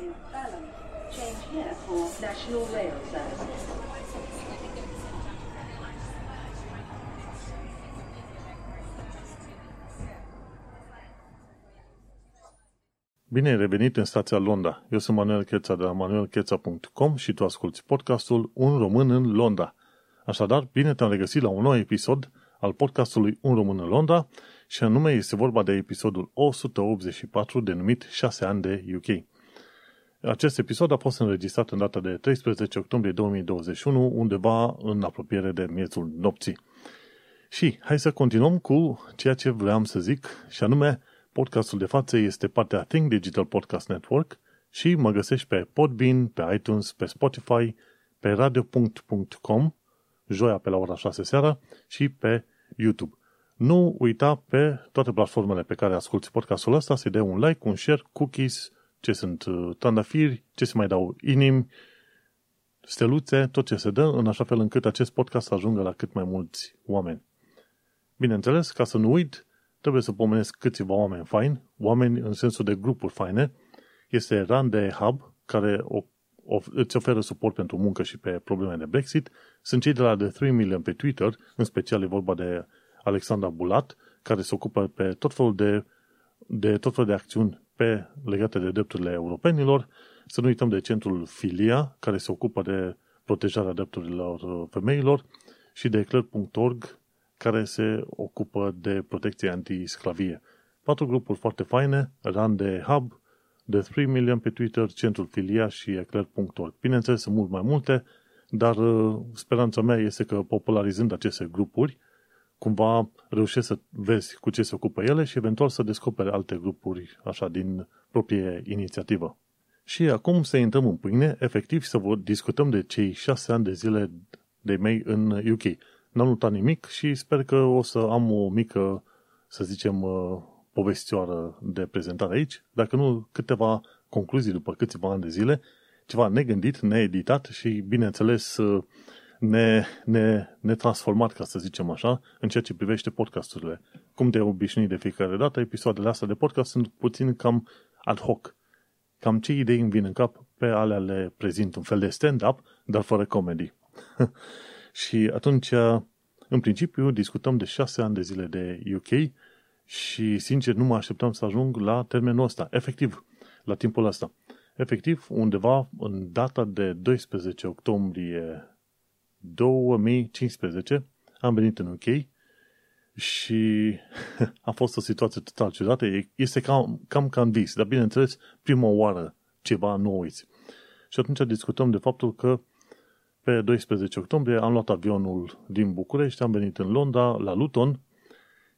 in Balham. Change here for National Rail Services. Bine ai revenit în stația Londra. Eu sunt Manuel Cheța de la manuelcheța.com și tu asculti podcastul Un român în Londra. Așadar, bine te-am regăsit la un nou episod al podcastului Un român în Londra și anume este vorba de episodul 184 denumit 6 ani de UK. Acest episod a fost înregistrat în data de 13 octombrie 2021, undeva în apropiere de miezul nopții. Și hai să continuăm cu ceea ce vreau să zic, și anume podcastul de față este partea Think Digital Podcast Network și mă găsești pe Podbean, pe iTunes, pe Spotify, pe radio.com, joia pe la ora 6 seara și pe YouTube. Nu uita pe toate platformele pe care asculti podcastul ăsta să-i dai un like, un share, cookies, ce sunt uh, trandafiri, ce se mai dau inimi, steluțe, tot ce se dă, în așa fel încât acest podcast să ajungă la cât mai mulți oameni. Bineînțeles, ca să nu uit, trebuie să pomenesc câțiva oameni faini, oameni în sensul de grupuri faine. Este Rande Hub, care o, o, îți oferă suport pentru muncă și pe probleme de Brexit. Sunt cei de la The 3 Million pe Twitter, în special e vorba de Alexandra Bulat, care se ocupă pe tot felul de, de tot felul de acțiuni pe, legate de drepturile europenilor. Să nu uităm de centrul Filia, care se ocupă de protejarea drepturilor femeilor și de eclair.org, care se ocupă de protecție anti-sclavie. Patru grupuri foarte faine, Run de Hub, de 3 Million pe Twitter, Centrul Filia și eclair.org. Bineînțeles, sunt mult mai multe, dar uh, speranța mea este că popularizând aceste grupuri, cumva reușești să vezi cu ce se ocupă ele și eventual să descoperi alte grupuri așa din proprie inițiativă. Și acum să intrăm în pâine, efectiv să vă discutăm de cei șase ani de zile de mei în UK. N-am notat nimic și sper că o să am o mică, să zicem, uh, povestioară de prezentare aici, dacă nu câteva concluzii după câțiva ani de zile, ceva negândit, needitat și, bineînțeles, uh, ne, ne, ne transformat, ca să zicem așa, în ceea ce privește podcasturile. Cum de obișnuit de fiecare dată, episoadele astea de podcast sunt puțin cam ad hoc. Cam ce idei îmi vin în cap, pe alea le prezint un fel de stand-up, dar fără comedy. și atunci, în principiu, discutăm de șase ani de zile de UK și, sincer, nu mă așteptam să ajung la termenul ăsta, efectiv, la timpul ăsta. Efectiv, undeva în data de 12 octombrie 2015 am venit în UK și a fost o situație total ciudată. Este cam, cam ca în vis, dar bineînțeles, prima oară ceva nu uiți. Și atunci discutăm de faptul că pe 12 octombrie am luat avionul din București, am venit în Londra, la Luton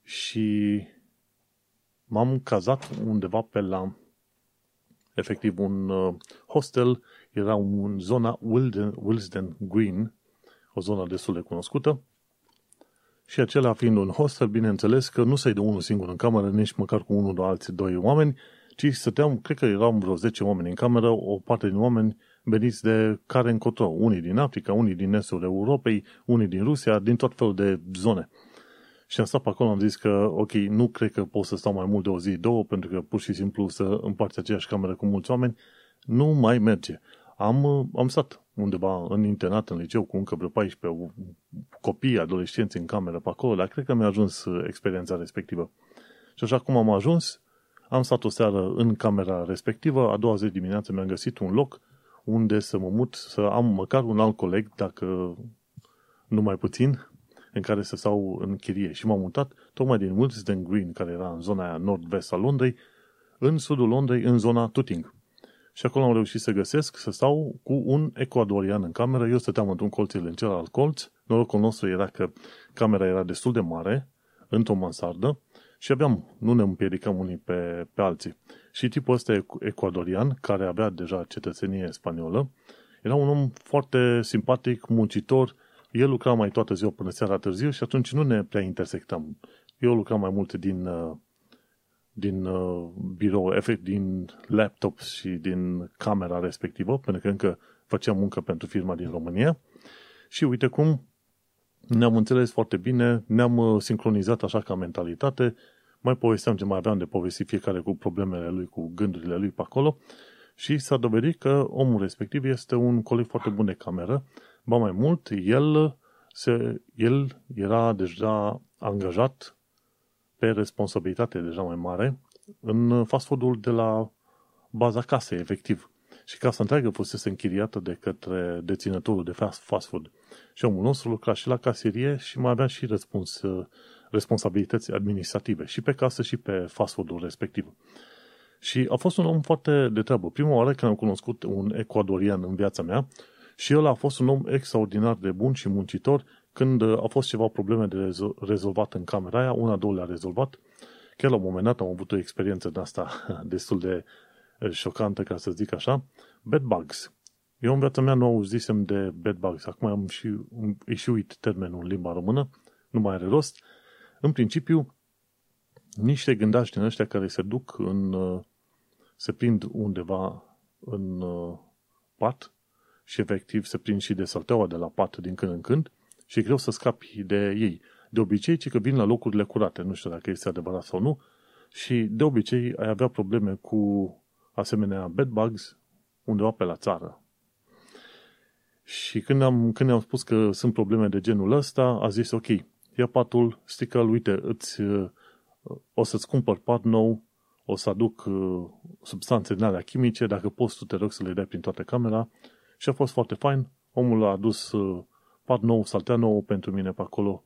și m-am cazat undeva pe la efectiv un uh, hostel, era în zona Wilden, Wilsden Green, o zonă destul de cunoscută. Și acela fiind un hostel, bineînțeles că nu să-i de unul singur în cameră, nici măcar cu unul, doi alții doi oameni, ci stăteam, cred că eram vreo 10 oameni în cameră, o parte din oameni veniți de care încotro, unii din Africa, unii din estul Europei, unii din Rusia, din tot felul de zone. Și am stat pe acolo, am zis că, ok, nu cred că pot să stau mai mult de o zi, două, pentru că pur și simplu să împarți aceeași cameră cu mulți oameni, nu mai merge. Am, am stat undeva în internat, în liceu, cu încă vreo 14 copii, adolescenți în cameră pe acolo, dar cred că mi-a ajuns uh, experiența respectivă. Și așa cum am ajuns, am stat o seară în camera respectivă, a doua zi dimineață mi-am găsit un loc unde să mă mut, să am măcar un alt coleg, dacă nu mai puțin, în care să stau în chirie. Și m-am mutat tocmai din Wilsden Green, care era în zona aia nord-vest a Londrei, în sudul Londrei, în zona Tooting. Și acolo am reușit să găsesc să stau cu un ecuadorian în cameră. Eu stăteam într-un colț, el în celălalt colț. Norocul nostru era că camera era destul de mare, într-o mansardă, și aveam, nu ne împiedicam unii pe, pe alții. Și tipul ăsta ecuadorian, care avea deja cetățenie spaniolă, era un om foarte simpatic, muncitor, el lucra mai toată ziua până seara târziu și atunci nu ne prea intersectam. Eu lucram mai mult din uh, din uh, birou, efect din laptop și din camera respectivă, pentru că încă făceam muncă pentru firma din România. Și uite cum ne-am înțeles foarte bine, ne-am uh, sincronizat așa ca mentalitate, mai povesteam ce mai aveam de povesti fiecare cu problemele lui, cu gândurile lui pe acolo. Și s-a dovedit că omul respectiv este un coleg foarte bun de cameră, ba mai mult, el, se, el era deja angajat pe responsabilitate deja mai mare în fast food-ul de la baza casei, efectiv. Și casa întreagă fusese închiriată de către deținătorul de fast, fast food. Și omul nostru lucra și la caserie și mai avea și răspuns, responsabilități administrative, și pe casă și pe fast food-ul respectiv. Și a fost un om foarte de treabă. Prima oară când am cunoscut un ecuadorian în viața mea și el a fost un om extraordinar de bun și muncitor când a fost ceva probleme de rezolvat în camera aia, una, două le-a rezolvat. Chiar la un moment dat am avut o experiență de asta destul de eh, șocantă, ca să zic așa. Bed bugs. Eu în viața mea nu auzisem de bed bugs. Acum am și ieșuit termenul în limba română, nu mai are rost. În principiu, niște gândași din ăștia care se duc în, uh, se prind undeva în uh, pat și efectiv se prind și de salteaua de la pat din când în când și e greu să scapi de ei. De obicei, ci că vin la locurile curate, nu știu dacă este adevărat sau nu, și de obicei ai avea probleme cu asemenea bedbugs undeva pe la țară. Și când am, când am spus că sunt probleme de genul ăsta, a zis, ok, ia patul, stică uite, îți uh, o să-ți cumpăr pat nou, o să aduc uh, substanțe din alea chimice, dacă poți tu te rog să le dai prin toată camera și a fost foarte fain. Omul a adus uh, pat nou, saltea nou pentru mine pe acolo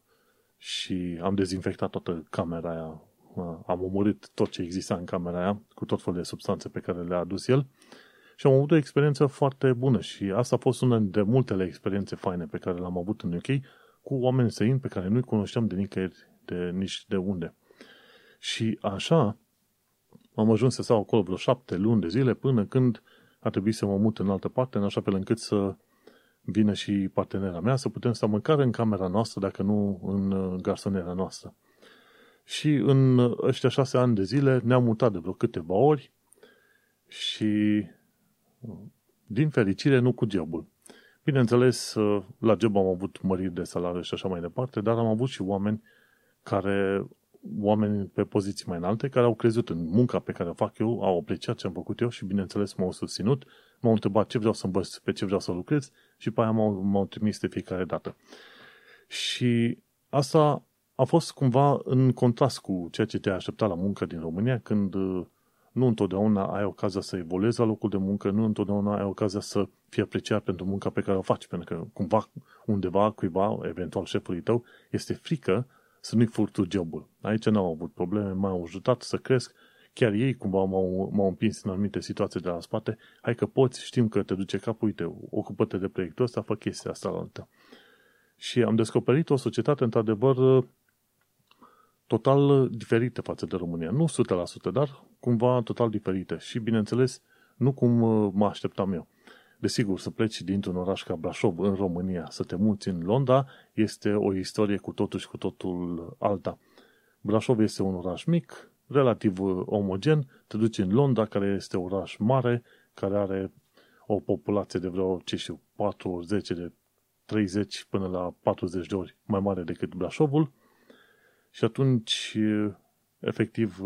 și am dezinfectat toată camera aia. Uh, am omorât tot ce exista în camera aia cu tot felul de substanțe pe care le-a adus el și am avut o experiență foarte bună și asta a fost una dintre multele experiențe faine pe care le-am avut în UK cu oameni străini pe care nu-i cunoșteam de nicăieri, de nici de unde. Și așa am ajuns să stau acolo vreo șapte luni de zile până când a trebuit să mă mut în altă parte, în așa fel încât să vină și partenera mea, să putem sta măcar în camera noastră, dacă nu în uh, garsonera noastră. Și în ăștia șase ani de zile ne-am mutat de vreo câteva ori și din fericire nu cu jobul. Bineînțeles, uh, la job am avut măriri de salariu și așa mai departe, dar am avut și oameni care oameni pe poziții mai înalte care au crezut în munca pe care o fac eu, au apreciat ce am făcut eu și, bineînțeles, m-au susținut, m-au întrebat ce vreau să învăț, pe ce vreau să lucrez și pe aia m-au, m-au trimis de fiecare dată. Și asta a fost cumva în contrast cu ceea ce te-ai aștepta la muncă din România, când uh, nu întotdeauna ai ocazia să evoluezi la locul de muncă, nu întotdeauna ai ocazia să fii apreciat pentru munca pe care o faci, pentru că cumva undeva, cuiva, eventual șefului tău, este frică să nu-i fur tu jobul. Aici n-au avut probleme, m-au ajutat să cresc, chiar ei cumva m-au, m-au împins în anumite situații de la spate, hai că poți, știm că te duce capul, uite, ocupă-te de proiectul ăsta, fă chestia asta la altă. Și am descoperit o societate, într-adevăr, total diferită față de România. Nu 100%, dar cumva total diferită. Și, bineînțeles, nu cum mă așteptam eu. Desigur, să pleci dintr-un oraș ca Brașov în România, să te muți în Londra, este o istorie cu totul și cu totul alta. Brașov este un oraș mic, relativ omogen, te duci în Londra, care este un oraș mare, care are o populație de vreo, ce știu, 40, de 30 până la 40 de ori mai mare decât Brașovul și atunci, efectiv,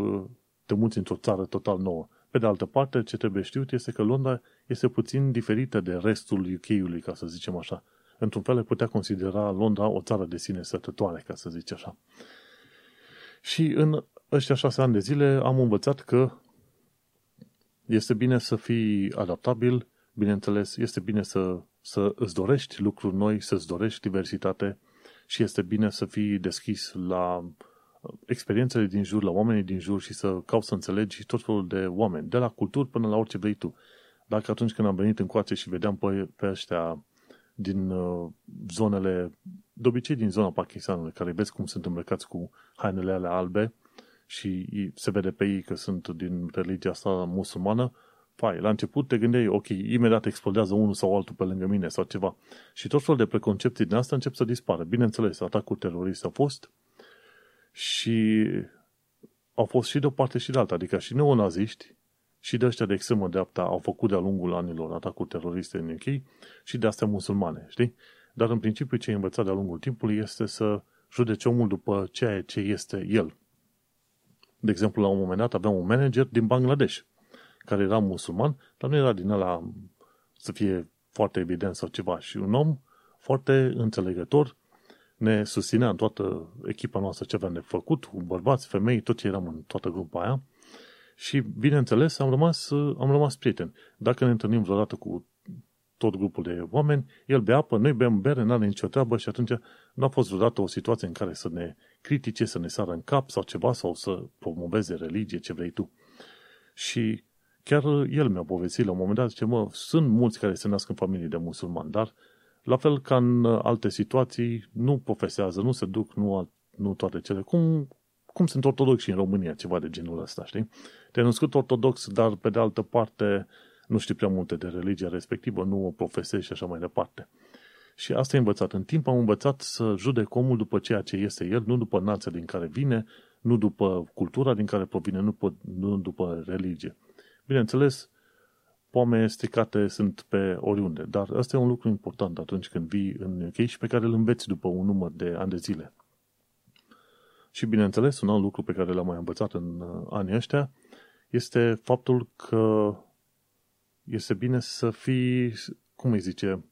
te muți într-o țară total nouă. Pe de altă parte, ce trebuie știut este că Londra este puțin diferită de restul UK-ului, ca să zicem așa. Într-un fel, putea considera Londra o țară de sine sătătoare, ca să zic așa. Și în ăștia șase ani de zile am învățat că este bine să fii adaptabil, bineînțeles, este bine să, să îți dorești lucruri noi, să-ți dorești diversitate și este bine să fii deschis la experiențele din jur, la oamenii din jur și să cauți să înțelegi tot felul de oameni, de la culturi până la orice vrei tu. Dacă atunci când am venit în coace și vedeam pe, pe ăștia din uh, zonele, de obicei din zona Pakistanului, care vezi cum sunt îmbrăcați cu hainele alea albe și se vede pe ei că sunt din religia asta musulmană, fai, la început te gândeai, ok, imediat explodează unul sau altul pe lângă mine sau ceva. Și tot felul de preconcepții din asta încep să dispară. Bineînțeles, atacul terorist a fost, și au fost și de o parte și de alta, adică și neonaziști și de ăștia de extremă dreapta au făcut de-a lungul anilor atacuri teroriste în UK și de astea musulmane, știi? Dar în principiu ce ai învățat de-a lungul timpului este să judeci omul după ceea ce este el. De exemplu, la un moment dat aveam un manager din Bangladesh, care era musulman, dar nu era din ăla să fie foarte evident sau ceva. Și un om foarte înțelegător ne susținea în toată echipa noastră ce aveam de făcut, cu bărbați, femei, tot ce eram în toată grupa aia. Și, bineînțeles, am rămas, am rămas prieteni. Dacă ne întâlnim vreodată cu tot grupul de oameni, el bea apă, noi bem bere, n-are nicio treabă și atunci nu a fost vreodată o situație în care să ne critice, să ne sară în cap sau ceva, sau să promoveze religie, ce vrei tu. Și chiar el mi-a povestit la un moment dat, zice, mă, sunt mulți care se nasc în familii de musulmani, dar la fel ca în alte situații, nu profesează, nu se duc, nu, nu toate cele. Cum, cum sunt ortodoxi în România, ceva de genul ăsta, știi? Te-ai născut ortodox, dar pe de altă parte nu știi prea multe de religia respectivă, nu o profesezi și așa mai departe. Și asta e învățat. În timp am învățat să judec omul după ceea ce este el, nu după nația din care vine, nu după cultura din care provine, nu, după, nu după religie. Bineînțeles, poame stricate sunt pe oriunde, dar asta e un lucru important atunci când vii în UK și pe care îl înveți după un număr de ani de zile. Și bineînțeles, un alt lucru pe care l-am mai învățat în uh, anii ăștia este faptul că este bine să fii, cum îi zice,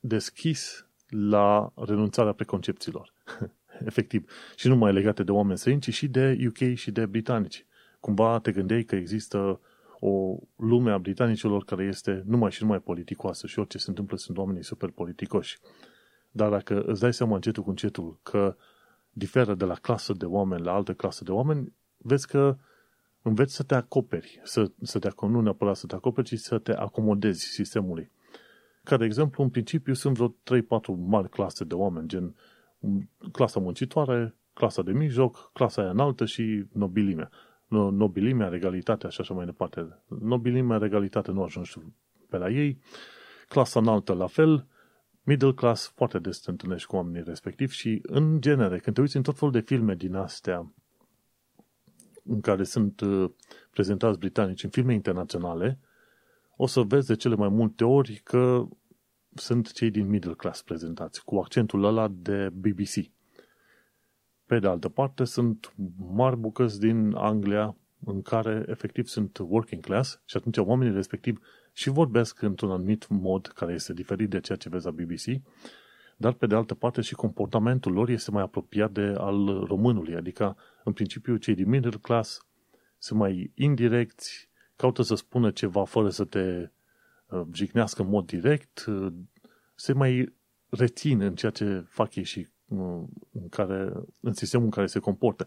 deschis la renunțarea preconcepțiilor. Efectiv. Și nu mai legate de oameni străini, ci și de UK și de britanici. Cumva te gândeai că există o lume a britanicilor care este numai și numai politicoasă și orice se întâmplă sunt oamenii super politicoși. Dar dacă îți dai seama încetul cu încetul că diferă de la clasă de oameni la altă clasă de oameni, vezi că înveți să te acoperi, să, să te, nu neapărat să te acoperi, ci să te acomodezi sistemului. Ca de exemplu, în principiu sunt vreo 3-4 mari clase de oameni, gen clasa muncitoare, clasa de mijloc, clasa aia înaltă și nobilimea. Nobilimea, regalitatea și așa mai departe. Nobilimea, regalitate nu ajungi pe la ei. Clasa înaltă la fel, middle class foarte des te întâlnești cu oamenii respectiv și în genere, când te uiți în tot felul de filme din astea în care sunt uh, prezentați britanici în filme internaționale, o să vezi de cele mai multe ori că sunt cei din middle class prezentați, cu accentul ăla de BBC. Pe de altă parte, sunt mari bucăți din Anglia în care efectiv sunt working class și atunci oamenii respectiv și vorbesc într-un anumit mod care este diferit de ceea ce vezi la BBC, dar pe de altă parte și comportamentul lor este mai apropiat de al românului, adică în principiu cei din middle class sunt mai indirecți, caută să spună ceva fără să te uh, jignească în mod direct, uh, se mai rețin în ceea ce fac ei și uh, în, care, în sistemul în care se comportă.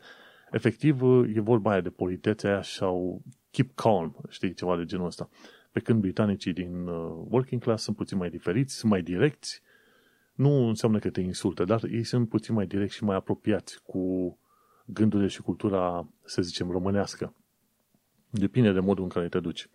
Efectiv, e vorba aia de politețe aia sau keep calm, știi, ceva de genul ăsta. Pe când britanicii din working class sunt puțin mai diferiți, sunt mai direcți, nu înseamnă că te insultă, dar ei sunt puțin mai direcți și mai apropiați cu gândurile și cultura, să zicem, românească. Depinde de modul în care te duci.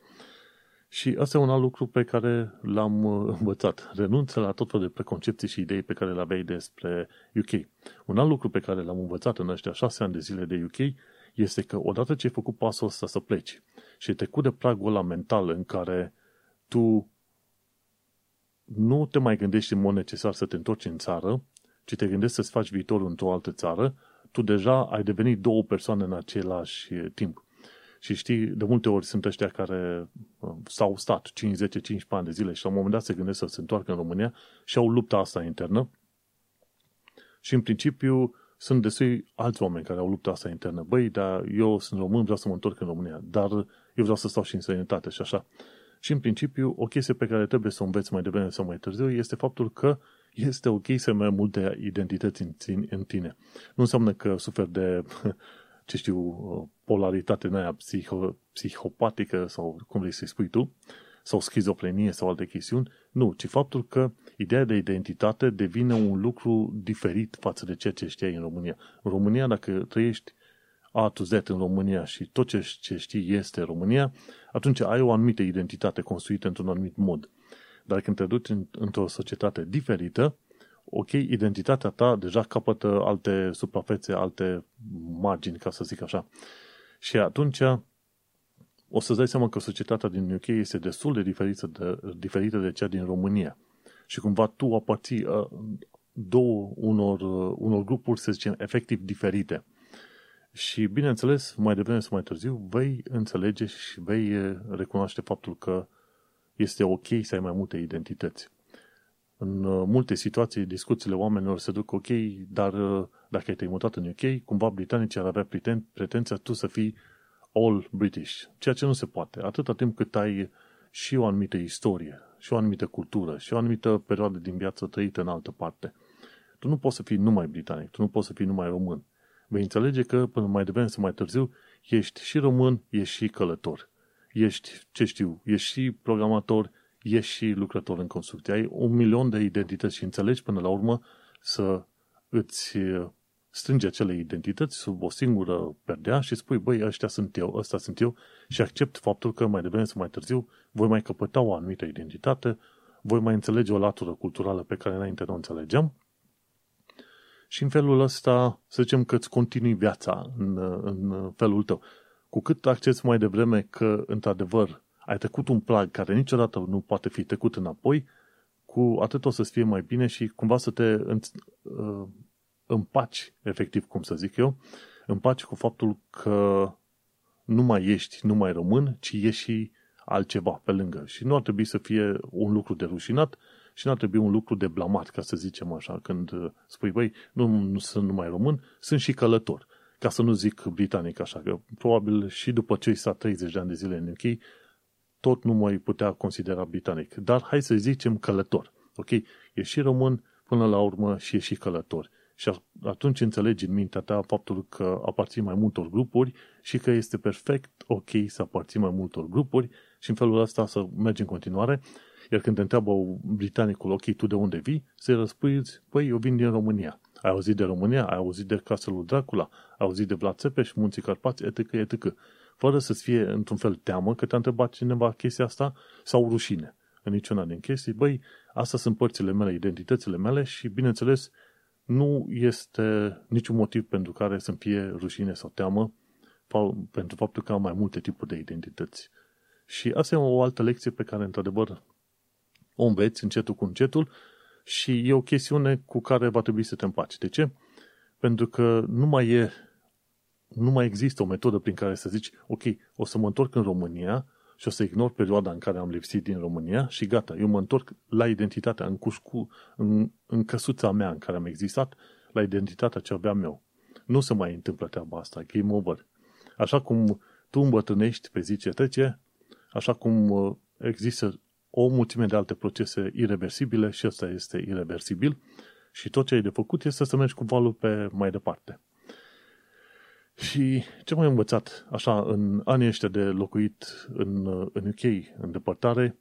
Și asta e un alt lucru pe care l-am uh, învățat. Renunță la tot felul de preconcepții și idei pe care le aveai despre UK. Un alt lucru pe care l-am învățat în ăștia șase ani de zile de UK este că odată ce ai făcut pasul ăsta să pleci și te de pragul ăla mental în care tu nu te mai gândești în mod necesar să te întorci în țară, ci te gândești să-ți faci viitorul într-o altă țară, tu deja ai devenit două persoane în același timp. Și știi, de multe ori sunt ăștia care uh, s-au stat 5, 10, 15 ani de zile și la un moment dat se gândesc să se întoarcă în România și au lupta asta internă. Și în principiu sunt destui alți oameni care au lupta asta internă. Băi, dar eu sunt român, vreau să mă întorc în România, dar eu vreau să stau și în sănătate și așa. Și în principiu, o chestie pe care trebuie să o înveți mai devreme sau mai târziu este faptul că este ok să mai multe identități în tine. Nu înseamnă că suferi de, ce știu, polaritate în aia psiho, psihopatică sau cum vrei să-i spui tu, sau schizofrenie sau alte chestiuni. Nu, ci faptul că ideea de identitate devine un lucru diferit față de ceea ce știai în România. În România, dacă trăiești a to Z în România și tot ce, ce știi este România, atunci ai o anumită identitate construită într-un anumit mod. Dar când te duci în, într-o societate diferită, ok, identitatea ta deja capătă alte suprafețe, alte margini, ca să zic așa. Și atunci o să-ți dai seama că societatea din UK este destul de diferită de, diferită de cea din România. Și cumva tu aparții uh, două unor, uh, unor grupuri, să zicem, efectiv diferite. Și, bineînțeles, mai devreme sau mai târziu, vei înțelege și vei recunoaște faptul că este ok să ai mai multe identități. În multe situații, discuțiile oamenilor se duc ok, dar dacă ai te mutat în UK, cumva britanicii ar avea pretenția tu să fii all British, ceea ce nu se poate. Atâta timp cât ai și o anumită istorie, și o anumită cultură, și o anumită perioadă din viață trăită în altă parte. Tu nu poți să fii numai britanic, tu nu poți să fii numai român. Vei înțelege că până mai devreme sau mai târziu ești și român, ești și călător. Ești, ce știu, ești și programator, ești și lucrător în construcție. Ai un milion de identități și înțelegi până la urmă să îți strânge acele identități sub o singură perdea și spui, băi, ăștia sunt eu, ăsta sunt eu și accept faptul că mai devreme sau mai târziu voi mai căpăta o anumită identitate, voi mai înțelege o latură culturală pe care înainte nu o înțelegeam și în felul ăsta, să zicem că îți continui viața în, în felul tău. Cu cât accepti mai devreme că, într-adevăr, ai trecut un plag care niciodată nu poate fi trecut înapoi, cu atât o să-ți fie mai bine și cumva să te împaci, efectiv, cum să zic eu, împaci cu faptul că nu mai ești numai român, ci ești și altceva pe lângă. Și nu ar trebui să fie un lucru de rușinat și nu ar trebui un lucru de blamat, ca să zicem așa, când uh, spui, băi, nu, nu sunt numai român, sunt și călător. Ca să nu zic britanic așa, că probabil și după ce s-a 30 de ani de zile în UK, tot nu mai putea considera britanic. Dar hai să zicem călător. Ok? E și român, până la urmă și e și călător. Și atunci înțelegi în mintea ta faptul că aparții mai multor grupuri și că este perfect ok să aparții mai multor grupuri și în felul ăsta să mergi în continuare. Iar când te întreabă britanicul, ok, tu de unde vii? Să-i răspui, păi, eu vin din România. Ai auzit de România? Ai auzit de Castelul Dracula? Ai auzit de Vlad Țepeș, Munții Carpați, etc., etc. Fără să-ți fie, într-un fel, teamă că te-a întrebat cineva chestia asta sau rușine. În niciuna din chestii, băi, astea sunt părțile mele, identitățile mele și, bineînțeles, nu este niciun motiv pentru care să fie rușine sau teamă pentru faptul că am mai multe tipuri de identități. Și asta e o altă lecție pe care, într-adevăr, o înveți încetul cu încetul și e o chestiune cu care va trebui să te împaci. De ce? Pentru că nu mai e nu mai există o metodă prin care să zici, ok, o să mă întorc în România și o să ignor perioada în care am lipsit din România și gata, eu mă întorc la identitatea, în, cușcu, în, în căsuța mea în care am existat, la identitatea ce aveam eu. Nu se mai întâmplă treaba asta, game over. Așa cum tu îmbătrânești pe zi ce trece, așa cum uh, există o mulțime de alte procese irreversibile și ăsta este irreversibil și tot ce ai de făcut este să mergi cu valul pe mai departe. Și ce mai am învățat așa în anii ăștia de locuit în, în UK, în depărtare,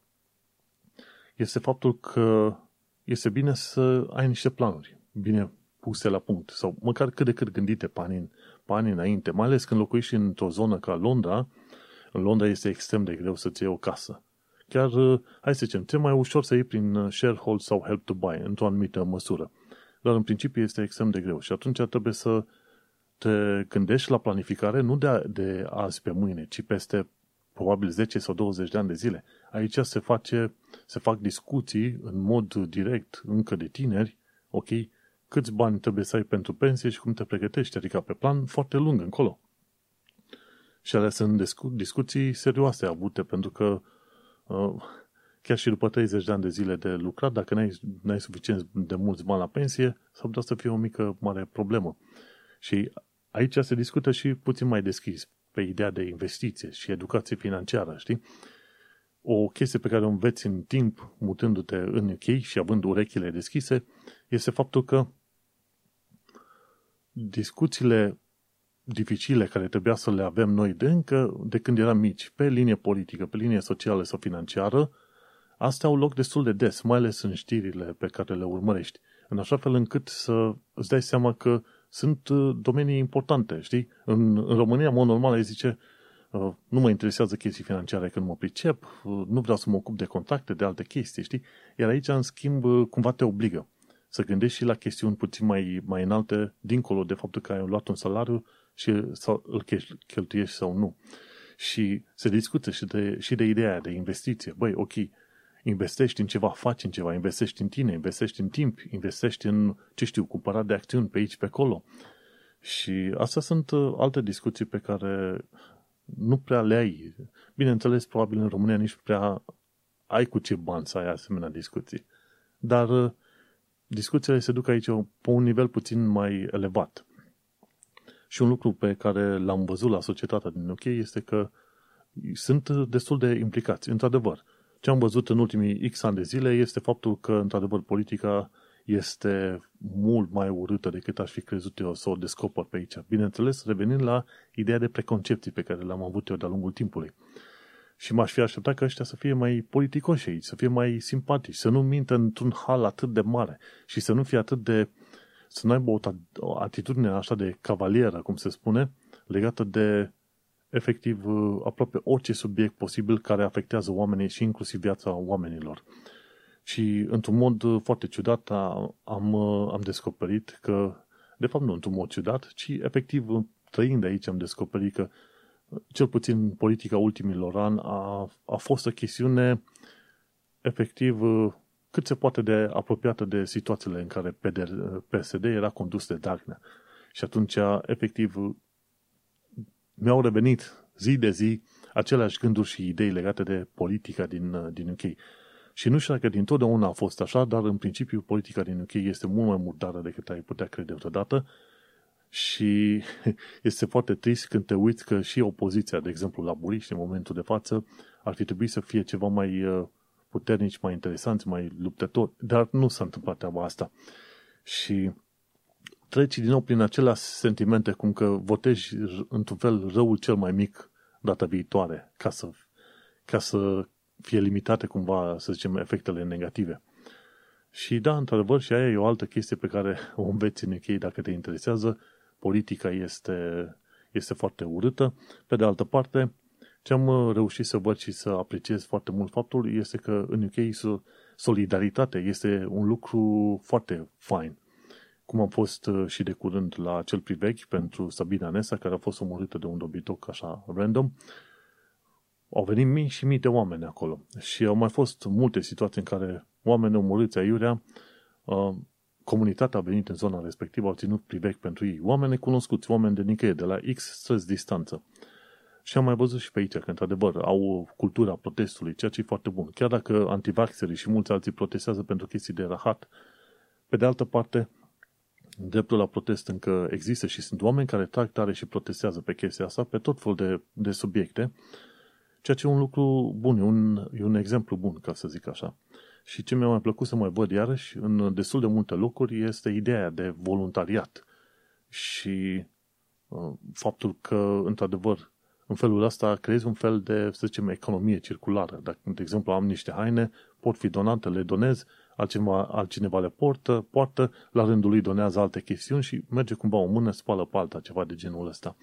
este faptul că este bine să ai niște planuri bine puse la punct sau măcar cât de cât gândite pe ani, pe ani înainte, mai ales când locuiești într-o zonă ca Londra, în Londra este extrem de greu să-ți iei o casă. Chiar, hai să zicem, ce mai ușor să iei prin sharehold sau help to buy, într-o anumită măsură. Dar în principiu este extrem de greu și atunci trebuie să te gândești la planificare nu de, de azi pe mâine, ci peste probabil 10 sau 20 de ani de zile. Aici se, face, se fac discuții în mod direct, încă de tineri, ok, câți bani trebuie să ai pentru pensie și cum te pregătești, adică pe plan foarte lung încolo. Și alea sunt discu- discuții serioase avute, pentru că uh, chiar și după 30 de ani de zile de lucrat, dacă n-ai, n-ai suficient de mulți bani la pensie, s-ar putea să fie o mică mare problemă. Și aici se discută și puțin mai deschis pe ideea de investiție și educație financiară, știi? O chestie pe care o înveți în timp, mutându-te în UK și având urechile deschise, este faptul că discuțiile dificile care trebuia să le avem noi de încă de când eram mici, pe linie politică, pe linie socială sau financiară, astea au loc destul de des, mai ales în știrile pe care le urmărești, în așa fel încât să îți dai seama că sunt uh, domenii importante, știi? În, în România, în mod normal, îi zice uh, nu mă interesează chestii financiare când mă pricep, uh, nu vreau să mă ocup de contacte, de alte chestii, știi? Iar aici, în schimb, cumva te obligă să gândești și la chestiuni puțin mai, mai înalte, dincolo de faptul că ai luat un salariu și sau îl cheltuiești sau nu. Și se discută și de, și de ideea de investiție. Băi, ok, investești în ceva, faci în ceva, investești în tine, investești în timp, investești în, ce știu, cumpărat de acțiuni pe aici, pe acolo. Și astea sunt uh, alte discuții pe care nu prea le ai. Bineînțeles, probabil în România nici prea ai cu ce bani să ai asemenea discuții. Dar uh, discuțiile se duc aici pe un nivel puțin mai elevat. Și un lucru pe care l-am văzut la societatea din UK este că sunt destul de implicați. Într-adevăr, ce am văzut în ultimii X ani de zile este faptul că, într-adevăr, politica este mult mai urâtă decât aș fi crezut eu să o descoper pe aici. Bineînțeles, revenind la ideea de preconcepții pe care le-am avut eu de-a lungul timpului. Și m-aș fi așteptat ca ăștia să fie mai politicoși aici, să fie mai simpatici, să nu mintă într-un hal atât de mare și să nu fie atât de... să nu aibă o, o atitudine așa de cavalieră, cum se spune, legată de efectiv aproape orice subiect posibil care afectează oamenii și inclusiv viața oamenilor. Și într-un mod foarte ciudat am, am descoperit că, de fapt nu într-un mod ciudat, ci efectiv trăind aici am descoperit că cel puțin politica ultimilor ani a, a fost o chestiune efectiv cât se poate de apropiată de situațiile în care PSD era condus de Dagnea. Și atunci, efectiv, mi-au revenit zi de zi aceleași gânduri și idei legate de politica din, din UK. Și nu știu dacă din totdeauna a fost așa, dar în principiu politica din UK este mult mai murdară decât ai putea crede vreodată și este foarte trist când te uiți că și opoziția, de exemplu, laburiști în momentul de față, ar fi trebuit să fie ceva mai uh, puternici, mai interesanți, mai luptători, dar nu s-a întâmplat treaba asta. Și treci din nou prin aceleași sentimente cum că votezi într-un fel răul cel mai mic data viitoare, ca să, ca să fie limitate cumva, să zicem, efectele negative. Și da, într-adevăr, și aia e o altă chestie pe care o înveți în UK dacă te interesează. Politica este, este foarte urâtă. Pe de altă parte, ce am uh, reușit să văd și să apreciez foarte mult faptul este că în UK solidaritatea este un lucru foarte fain. Cum am fost uh, și de curând la cel privechi pentru Sabina Nesa, care a fost omorâtă de un dobitoc așa random, au venit mii și mii de oameni acolo. Și au mai fost multe situații în care oameni omorâți aiurea, uh, comunitatea a venit în zona respectivă, au ținut privec pentru ei. Oameni cunoscuți, oameni de nicăieri, de la X străzi distanță. Și am mai văzut și pe aici că, într-adevăr, au cultura protestului, ceea ce e foarte bun. Chiar dacă antivaxerii și mulți alții protestează pentru chestii de rahat, pe de altă parte, dreptul la protest încă există și sunt oameni care trag tare și protestează pe chestia asta, pe tot fel de, de subiecte, ceea ce e un lucru bun, e un, e un exemplu bun, ca să zic așa. Și ce mi-a mai plăcut să mai văd iarăși în destul de multe locuri este ideea de voluntariat și uh, faptul că, într-adevăr, în felul ăsta creezi un fel de, să zicem, economie circulară. Dacă, de exemplu, am niște haine, pot fi donate, le donez, altcineva, altcineva le portă, poartă, la rândul lui donează alte chestiuni și merge cumva o mână, spală pe alta, ceva de genul ăsta.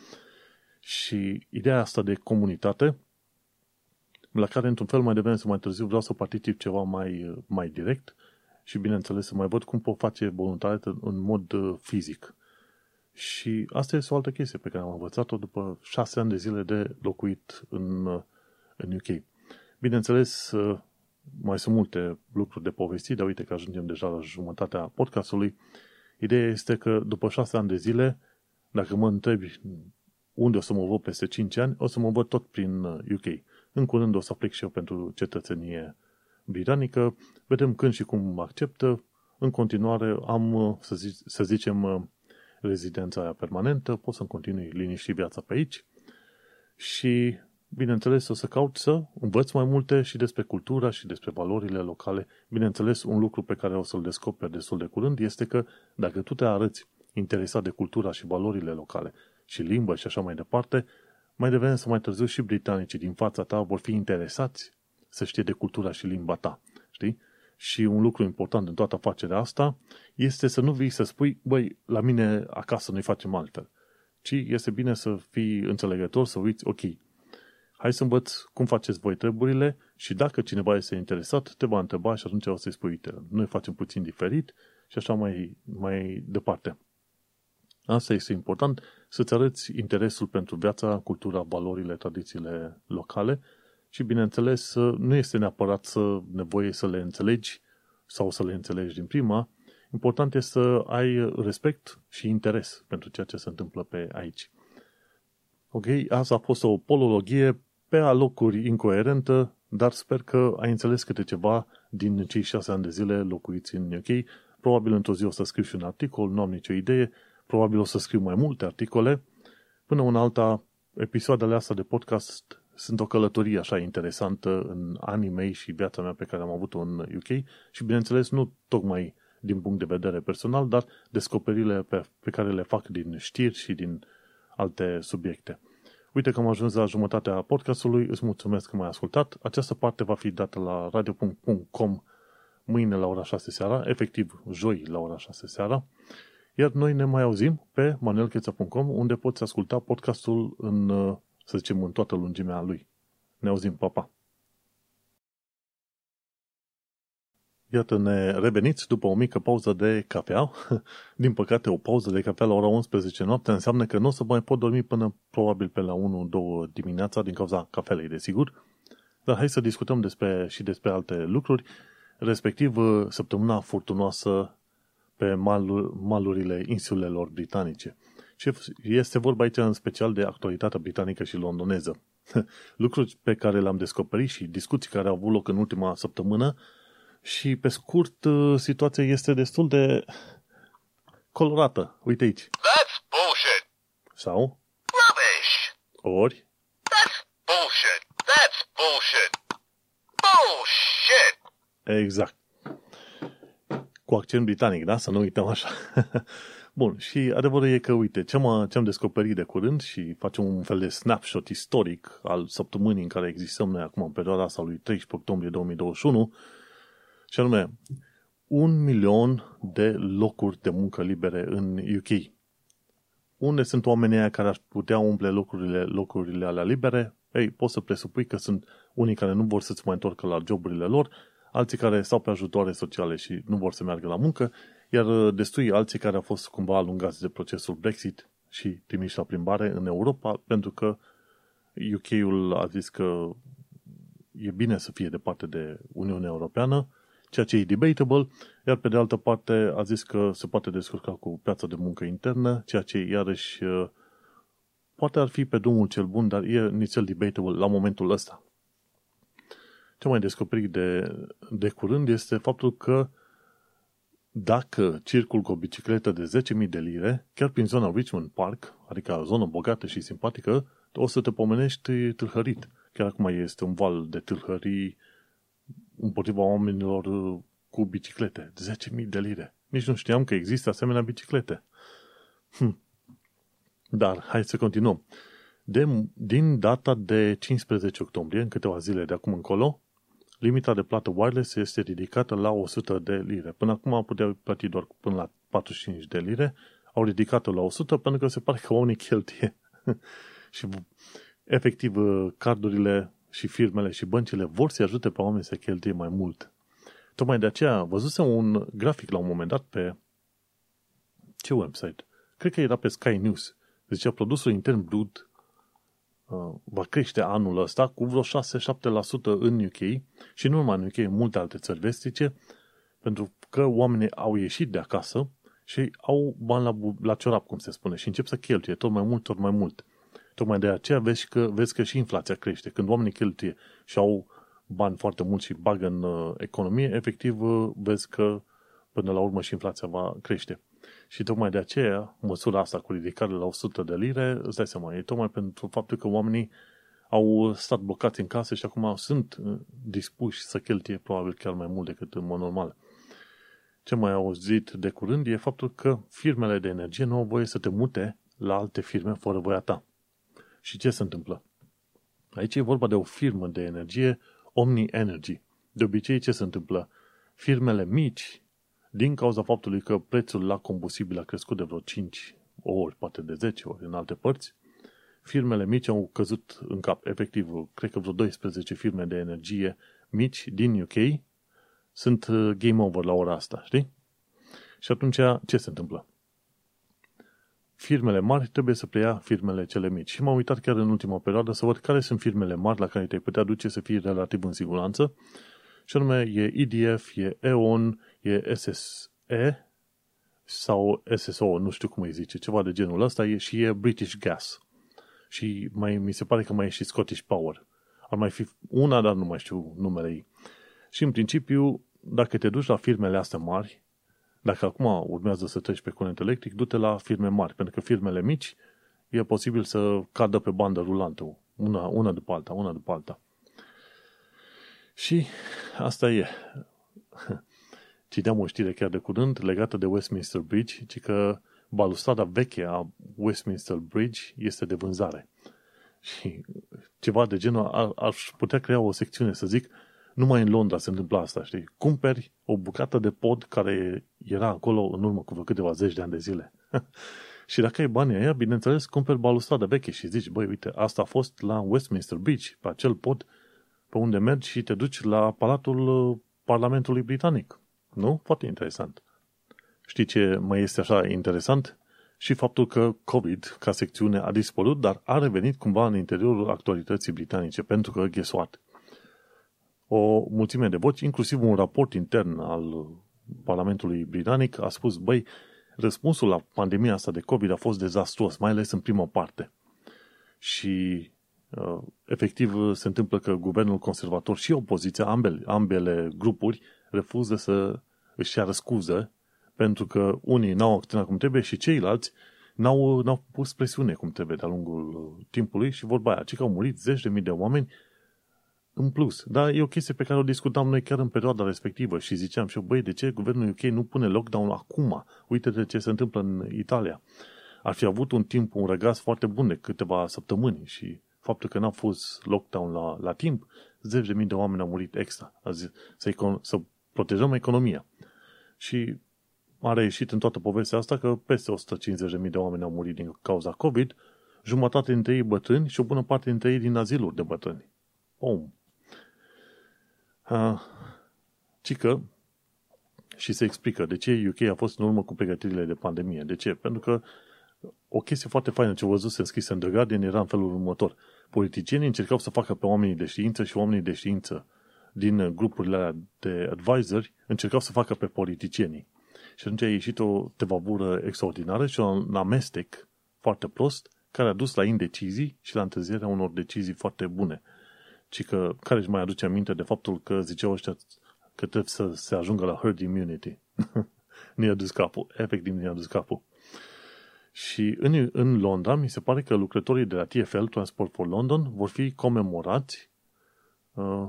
Și ideea asta de comunitate la care într-un fel mai devreme sau mai târziu vreau să particip ceva mai, mai direct și bineînțeles să mai văd cum pot face voluntariat în mod uh, fizic. Și asta este o altă chestie pe care am învățat-o după șase ani de zile de locuit în, uh, în UK. Bineînțeles, uh, mai sunt multe lucruri de povestit, dar uite că ajungem deja la jumătatea podcastului. Ideea este că după șase ani de zile, dacă mă întrebi unde o să mă văd peste 5 ani, o să mă văd tot prin UK. În curând o să aplic și eu pentru cetățenie britanică. Vedem când și cum acceptă. În continuare am, să, zic, să zicem, rezidența aia permanentă, pot să-mi continui liniștit viața pe aici și, bineînțeles, o să caut să învăț mai multe și despre cultura și despre valorile locale. Bineînțeles, un lucru pe care o să-l descoper destul de curând este că dacă tu te arăți interesat de cultura și valorile locale și limba și așa mai departe, mai devreme sau mai târziu și britanicii din fața ta vor fi interesați să știe de cultura și limba ta. Știi? Și un lucru important în toată afacerea asta este să nu vii să spui, băi, la mine acasă noi facem altfel. Ci este bine să fii înțelegător, să uiți, ok, hai să învăț cum faceți voi treburile și dacă cineva este interesat, te va întreba și atunci o să-i spui, uite, noi facem puțin diferit și așa mai, mai departe. Asta este important, să-ți arăți interesul pentru viața, cultura, valorile, tradițiile locale și, bineînțeles, nu este neapărat să nevoie să le înțelegi sau să le înțelegi din prima. Important este să ai respect și interes pentru ceea ce se întâmplă pe aici. Ok, asta a fost o polologie pe alocuri incoerentă, dar sper că ai înțeles câte ceva din cei șase ani de zile locuiți în UK. Probabil într-o zi o să scriu și un articol, nu am nicio idee, probabil o să scriu mai multe articole. Până în alta, episoadele astea de podcast sunt o călătorie așa interesantă în anii mei și viața mea pe care am avut-o în UK și, bineînțeles, nu tocmai din punct de vedere personal, dar descoperirile pe, pe care le fac din știri și din alte subiecte. Uite că am ajuns la jumătatea podcastului, îți mulțumesc că m-ai ascultat. Această parte va fi dată la radio.com mâine la ora 6 seara, efectiv joi la ora 6 seara. Iar noi ne mai auzim pe manuelcheța.com unde poți asculta podcastul în, să zicem, în toată lungimea lui. Ne auzim, papa! Pa. Iată, ne reveniți după o mică pauză de cafea. Din păcate, o pauză de cafea la ora 11 noapte înseamnă că nu o să mai pot dormi până probabil pe la 1-2 dimineața din cauza cafelei, desigur. Dar hai să discutăm despre, și despre alte lucruri, respectiv săptămâna furtunoasă pe malul, malurile insulelor britanice. Și este vorba aici în special de actualitatea britanică și londoneză. Lucruri pe care le-am descoperit și discuții care au avut loc în ultima săptămână și, pe scurt, uh, situația este destul de colorată. Uite aici. That's bullshit. Sau? Rubbish. Ori? That's bullshit. That's bullshit. Bullshit. Exact. Cu accent britanic, da? Să nu uităm așa. Bun, și adevărul e că, uite, ce am, ce am descoperit de curând și facem un fel de snapshot istoric al săptămânii în care existăm noi acum, în perioada asta lui 13 octombrie 2021, și anume, un milion de locuri de muncă libere în UK. Unde sunt oamenii aia care ar putea umple locurile, locurile alea libere? Ei, poți să presupui că sunt unii care nu vor să-ți mai întorcă la joburile lor, alții care stau pe ajutoare sociale și nu vor să meargă la muncă, iar destui alții care au fost cumva alungați de procesul Brexit și trimiși la plimbare în Europa, pentru că UK-ul a zis că e bine să fie departe de Uniunea Europeană, ceea ce e debatable, iar pe de altă parte a zis că se poate descurca cu piața de muncă internă, ceea ce iarăși uh, poate ar fi pe drumul cel bun, dar e nițel debatable la momentul ăsta. Ce mai descoperit de, de curând este faptul că dacă circul cu o bicicletă de 10.000 de lire, chiar prin zona Richmond Park, adică o zonă bogată și simpatică, o să te pomenești tâlhărit. Chiar acum este un val de tâlhării împotriva oamenilor uh, cu biciclete. 10.000 de lire. Nici nu știam că există asemenea biciclete. Hm. Dar, hai să continuăm. De, din data de 15 octombrie, în câteva zile de acum încolo, limita de plată wireless este ridicată la 100 de lire. Până acum puteau plăti doar până la 45 de lire, au ridicat-o la 100 pentru că se pare că oamenii cheltuie. și efectiv, uh, cardurile și firmele și băncile vor să ajute pe oameni să cheltuie mai mult. Tocmai de aceea văzusem un grafic la un moment dat pe ce website? Cred că era pe Sky News. Zicea produsul intern brut uh, va crește anul ăsta cu vreo 6-7% în UK și nu numai în UK, în multe alte țări vestice, pentru că oamenii au ieșit de acasă și au bani la, la ciorap, cum se spune, și încep să cheltuie tot mai mult, tot mai mult. Tocmai de aceea vezi că, vezi că și inflația crește. Când oamenii cheltuie și au bani foarte mult și bagă în uh, economie, efectiv uh, vezi că până la urmă și inflația va crește. Și tocmai de aceea, măsura asta cu ridicare la 100 de lire, îți dai seama, e tocmai pentru faptul că oamenii au stat blocați în casă și acum sunt uh, dispuși să cheltuie probabil chiar mai mult decât în mod normal. Ce mai auzit de curând e faptul că firmele de energie nu au voie să te mute la alte firme fără voia ta. Și ce se întâmplă? Aici e vorba de o firmă de energie, Omni Energy. De obicei, ce se întâmplă? Firmele mici, din cauza faptului că prețul la combustibil a crescut de vreo 5 ori, poate de 10 ori în alte părți, firmele mici au căzut în cap. Efectiv, cred că vreo 12 firme de energie mici din UK sunt uh, game over la ora asta, știi? Și atunci, ce se întâmplă? Firmele mari trebuie să preia firmele cele mici. Și m-am uitat chiar în ultima perioadă să văd care sunt firmele mari la care te-ai putea duce să fii relativ în siguranță. Și anume e EDF, e E.ON, e SSE sau SSO, nu știu cum îi zice, ceva de genul ăsta, e, și e British Gas. Și mai, mi se pare că mai e și Scottish Power. Ar mai fi una, dar nu mai știu numele ei. Și în principiu, dacă te duci la firmele astea mari, dacă acum urmează să treci pe curent electric, du-te la firme mari, pentru că firmele mici e posibil să cadă pe bandă rulantă, una, una după alta, una după alta. Și asta e. Citeam o știre chiar de curând legată de Westminster Bridge, ci că balustrada veche a Westminster Bridge este de vânzare. Și ceva de genul, aș putea crea o secțiune, să zic, numai în Londra se întâmplă asta, știi? Cumperi o bucată de pod care era acolo în urmă cu câteva zeci de ani de zile. și dacă ai banii aia, bineînțeles, cumperi balustradă veche și zici, băi, uite, asta a fost la Westminster Beach, pe acel pod pe unde mergi și te duci la Palatul uh, Parlamentului Britanic. Nu? Foarte interesant. Știi ce mai este așa interesant? Și faptul că COVID, ca secțiune, a dispărut, dar a revenit cumva în interiorul actualității britanice, pentru că, guess what? O mulțime de voci, inclusiv un raport intern al Parlamentului Britanic, a spus, băi, răspunsul la pandemia asta de COVID a fost dezastruos, mai ales în prima parte. Și uh, efectiv se întâmplă că guvernul conservator și opoziția, ambele, ambele grupuri, refuză să își ceară scuză pentru că unii n-au acționat cum trebuie și ceilalți n-au, n-au pus presiune cum trebuie de-a lungul timpului și vorba aia, ci că au murit zeci de mii de oameni în plus. Dar e o chestie pe care o discutam noi chiar în perioada respectivă și ziceam și eu, băi, de ce guvernul UK nu pune lockdown acum? Uite de ce se întâmplă în Italia. Ar fi avut un timp, un răgaz foarte bun de câteva săptămâni și faptul că n-a fost lockdown la, la timp, zeci de mii de oameni au murit extra. Să, să protejăm economia. Și a reieșit în toată povestea asta că peste 150.000 de oameni au murit din cauza COVID, jumătate dintre ei bătrâni și o bună parte dintre ei din aziluri de bătrâni. Om. Uh, cică și se explică de ce UK a fost în urmă cu pregătirile de pandemie. De ce? Pentru că o chestie foarte faină ce văzut se scris în The Guardian era în felul următor. Politicienii încercau să facă pe oamenii de știință și oamenii de știință din grupurile de advisori încercau să facă pe politicienii. Și atunci a ieșit o tevavură extraordinară și un amestec foarte prost care a dus la indecizii și la întârzierea unor decizii foarte bune. Și că, care își mai aduce aminte de faptul că ziceau ăștia că trebuie să se ajungă la herd immunity. ne-a dus capul. Efectiv ne-a dus capul. Și în, în Londra, mi se pare că lucrătorii de la TFL, Transport for London, vor fi comemorați uh,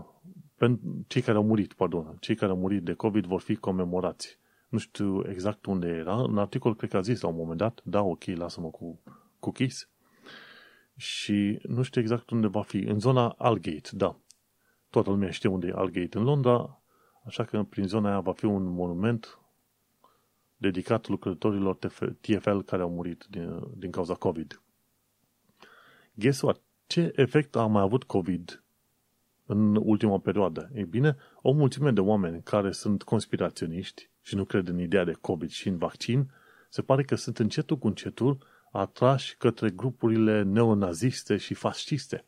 cei care au murit, pardon, cei care au murit de COVID vor fi comemorați. Nu știu exact unde era. În articol cred că a zis la un moment dat, da, ok, lasă-mă cu cookies. Și nu știu exact unde va fi. În zona Algate, da. Toată lumea știe unde e Algate în Londra, așa că prin zona aia va fi un monument dedicat lucrătorilor TFL care au murit din, din cauza COVID. Guess what? Ce efect a mai avut COVID în ultima perioadă? Ei bine, o mulțime de oameni care sunt conspiraționiști și nu cred în ideea de COVID și în vaccin, se pare că sunt încetul cu încetul atrași către grupurile neonaziste și fasciste.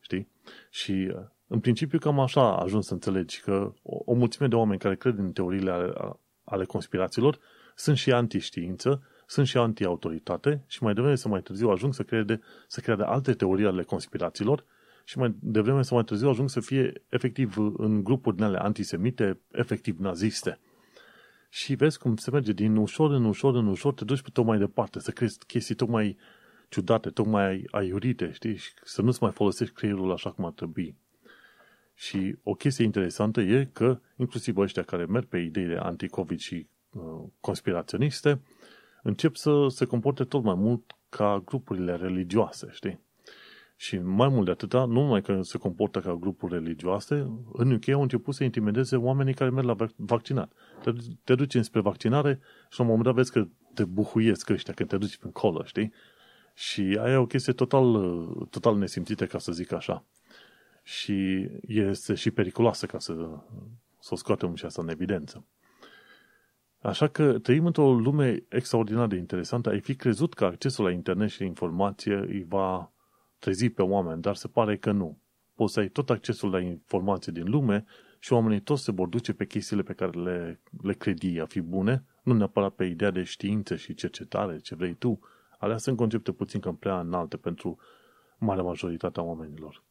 Știi? Și în principiu cam așa a ajuns să înțelegi că o, o mulțime de oameni care cred în teoriile ale, ale conspirațiilor sunt și antiștiință, sunt și anti-autoritate și mai devreme să mai târziu ajung să crede, să crede alte teorii ale conspirațiilor și mai devreme să mai târziu ajung să fie efectiv în grupuri din ale antisemite, efectiv naziste. Și vezi cum se merge din ușor în ușor în ușor, te duci pe tot mai departe, să crezi chestii tocmai ciudate, tocmai aiurite, știi? Și să nu-ți mai folosești creierul așa cum ar trebui. Și o chestie interesantă e că inclusiv ăștia care merg pe ideile anti-COVID și uh, conspiraționiste încep să se comporte tot mai mult ca grupurile religioase, știi? Și mai mult de atâta, nu numai că se comportă ca grupuri religioase, în UK au început să intimideze oamenii care merg la vaccinat. Te, te duci înspre vaccinare și la un moment dat vezi că te buhuiesc ăștia când te duci pe acolo, știi? Și aia e o chestie total, total nesimțită, ca să zic așa. Și este și periculoasă ca să, să o scoatem și asta în evidență. Așa că trăim într-o lume extraordinar de interesantă. Ai fi crezut că accesul la internet și informație îi va trezi pe oameni, dar se pare că nu. Poți să ai tot accesul la informații din lume și oamenii toți se vor duce pe chestiile pe care le, le credi a fi bune, Nu neapărat pe ideea de știință și cercetare, ce vrei tu. Alea sunt concepte puțin cam prea înalte pentru marea majoritatea oamenilor.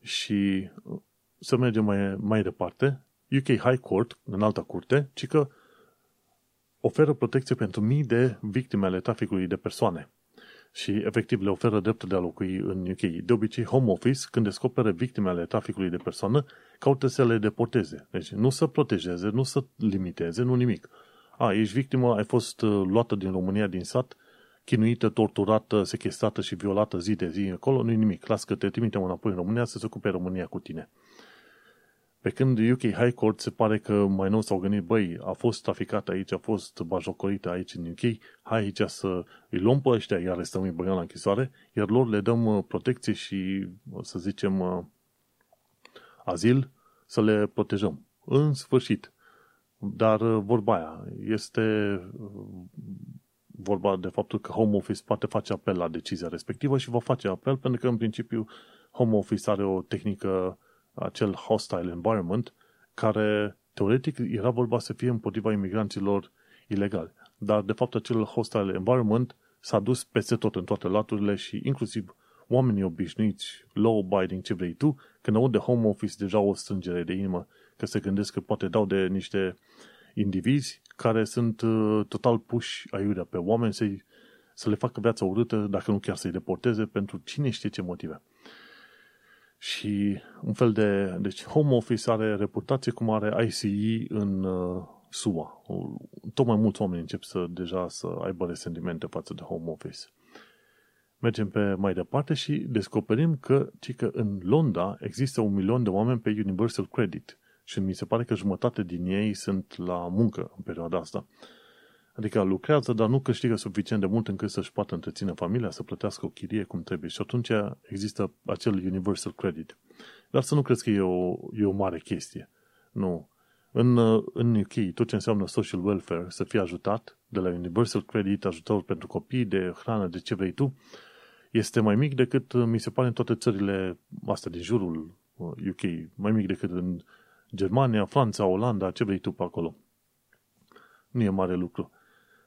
Și să mergem mai, mai departe, UK High Court, în alta curte, ci că oferă protecție pentru mii de victime ale traficului de persoane și efectiv le oferă dreptul de a locui în UK. De obicei, Home Office, când descoperă victime ale traficului de persoană, caută să le deporteze. Deci nu să protejeze, nu să limiteze, nu nimic. A, ești victimă, ai fost uh, luată din România, din sat, chinuită, torturată, sechestrată și violată zi de zi acolo, nu nimic. Las că te trimitem înapoi în România să se ocupe România cu tine. Pe când UK High Court se pare că mai nou s-au gândit, băi, a fost traficat aici, a fost bajocorită aici în UK, hai aici să îi luăm pe ăștia, iar stăm îi băgăm la închisoare, iar lor le dăm uh, protecție și, să zicem, uh, azil, să le protejăm. În sfârșit. Dar uh, vorba aia este vorba de faptul că Home Office poate face apel la decizia respectivă și va face apel pentru că, în principiu, Home Office are o tehnică acel hostile environment, care teoretic era vorba să fie împotriva imigranților ilegali. Dar, de fapt, acel hostile environment s-a dus peste tot în toate laturile și inclusiv oamenii obișnuiți, law-abiding, ce vrei tu, când aud de home office deja o strângere de inimă, că se gândesc că poate dau de niște indivizi care sunt uh, total puși aiurea pe oameni să să le facă viața urâtă, dacă nu chiar să-i deporteze, pentru cine știe ce motive și un fel de... Deci Home Office are reputație cum are ICE în uh, SUA. Tot mai mulți oameni încep să deja să aibă resentimente față de Home Office. Mergem pe mai departe și descoperim că, ci că în Londra există un milion de oameni pe Universal Credit și mi se pare că jumătate din ei sunt la muncă în perioada asta. Adică lucrează, dar nu câștigă suficient de mult încât să-și poată întreține familia, să plătească o chirie cum trebuie. Și atunci există acel universal credit. Dar să nu crezi că e o, e o mare chestie. Nu. În, în UK, tot ce înseamnă social welfare, să fie ajutat de la Universal Credit, ajutor pentru copii, de hrană, de ce vrei tu, este mai mic decât, mi se pare, în toate țările astea din jurul UK. Uh, mai mic decât în Germania, Franța, Olanda, ce vrei tu pe acolo. Nu e mare lucru.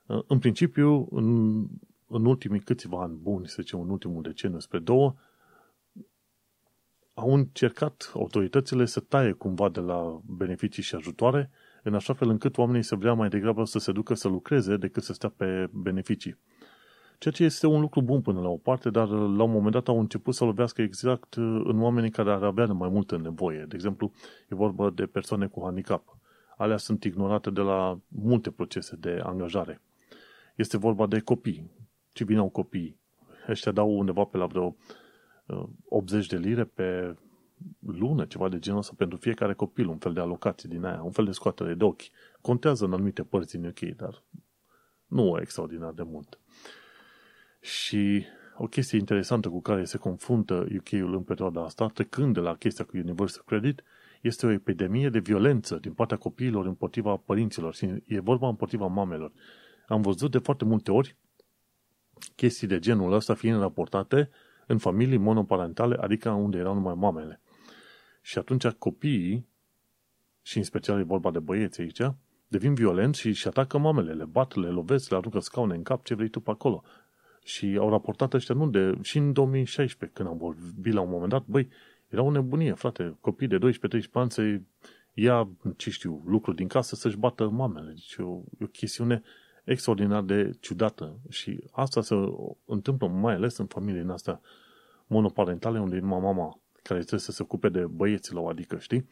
În principiu, în, în ultimii câțiva ani buni, să zicem, în ultimul deceniu spre două, au încercat autoritățile să taie cumva de la beneficii și ajutoare, în așa fel încât oamenii să vrea mai degrabă să se ducă să lucreze decât să stea pe beneficii. Ceea ce este un lucru bun până la o parte, dar la un moment dat au început să lovească exact în oamenii care ar avea mai multă nevoie. De exemplu, e vorba de persoane cu handicap. Alea sunt ignorate de la multe procese de angajare. Este vorba de copii. Ce bine au copii. Ăștia dau undeva pe la vreo 80 uh, de lire pe lună, ceva de genul ăsta, pentru fiecare copil, un fel de alocație din aia, un fel de scoatere de ochi. Contează în anumite părți în UK, dar nu extraordinar de mult. Și o chestie interesantă cu care se confruntă UK-ul în perioada asta, trecând de la chestia cu Universal Credit, este o epidemie de violență din partea copiilor împotriva părinților. Și e vorba împotriva mamelor am văzut de foarte multe ori chestii de genul ăsta fiind raportate în familii monoparentale, adică unde erau numai mamele. Și atunci copiii, și în special e vorba de băieți aici, devin violenți și își atacă mamele, le bat, le lovesc, le aruncă scaune în cap, ce vrei tu pe acolo. Și au raportat ăștia, nu de, și în 2016, când am vorbit la un moment dat, băi, era o nebunie, frate, copii de 12-13 ani să ia, ce știu, lucruri din casă să-și bată mamele. Deci e o, e o chestiune extraordinar de ciudată și asta se întâmplă mai ales în familiile astea monoparentale unde e numai mama care trebuie să se ocupe de băieților, adică, știi?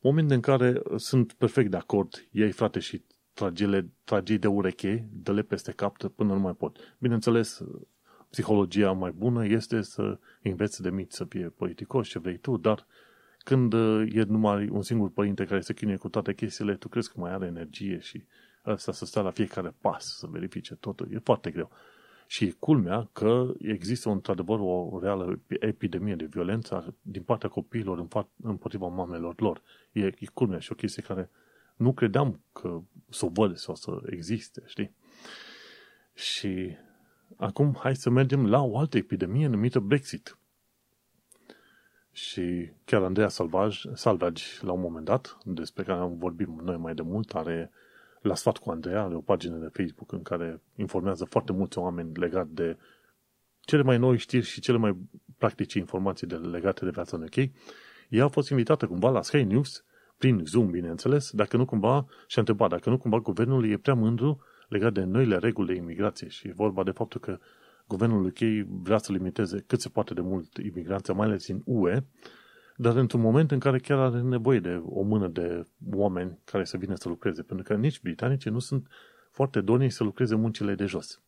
Moment în care sunt perfect de acord, ei frate și tragele, tragei de ureche, dă-le peste cap până nu mai pot. Bineînțeles, psihologia mai bună este să înveți de mici să fie politicos, ce vrei tu, dar când e numai un singur părinte care se chinuie cu toate chestiile, tu crezi că mai are energie și ăsta să stea la fiecare pas, să verifice totul. E foarte greu. Și e culmea că există într-adevăr o reală epidemie de violență din partea copiilor împotriva mamelor lor. E, e culmea și o chestie care nu credeam că să o văd sau să existe, știi? Și acum hai să mergem la o altă epidemie numită Brexit. Și chiar Andreea Salvaj, Salvage, la un moment dat, despre care am vorbit noi mai de mult, are La Sfat cu Andreea are o pagină de Facebook în care informează foarte mulți oameni legat de cele mai noi știri și cele mai practice informații de, legate de viața în UK. Ea a fost invitată cumva la Sky News, prin Zoom, bineînțeles, dacă nu cumva, și-a întrebat dacă nu cumva guvernul e prea mândru legat de noile reguli de imigrație și e vorba de faptul că guvernul UK vrea să limiteze cât se poate de mult imigranța, mai ales în UE, dar într-un moment în care chiar are nevoie de o mână de oameni care să vină să lucreze, pentru că nici britanicii nu sunt foarte doni să lucreze muncile de jos.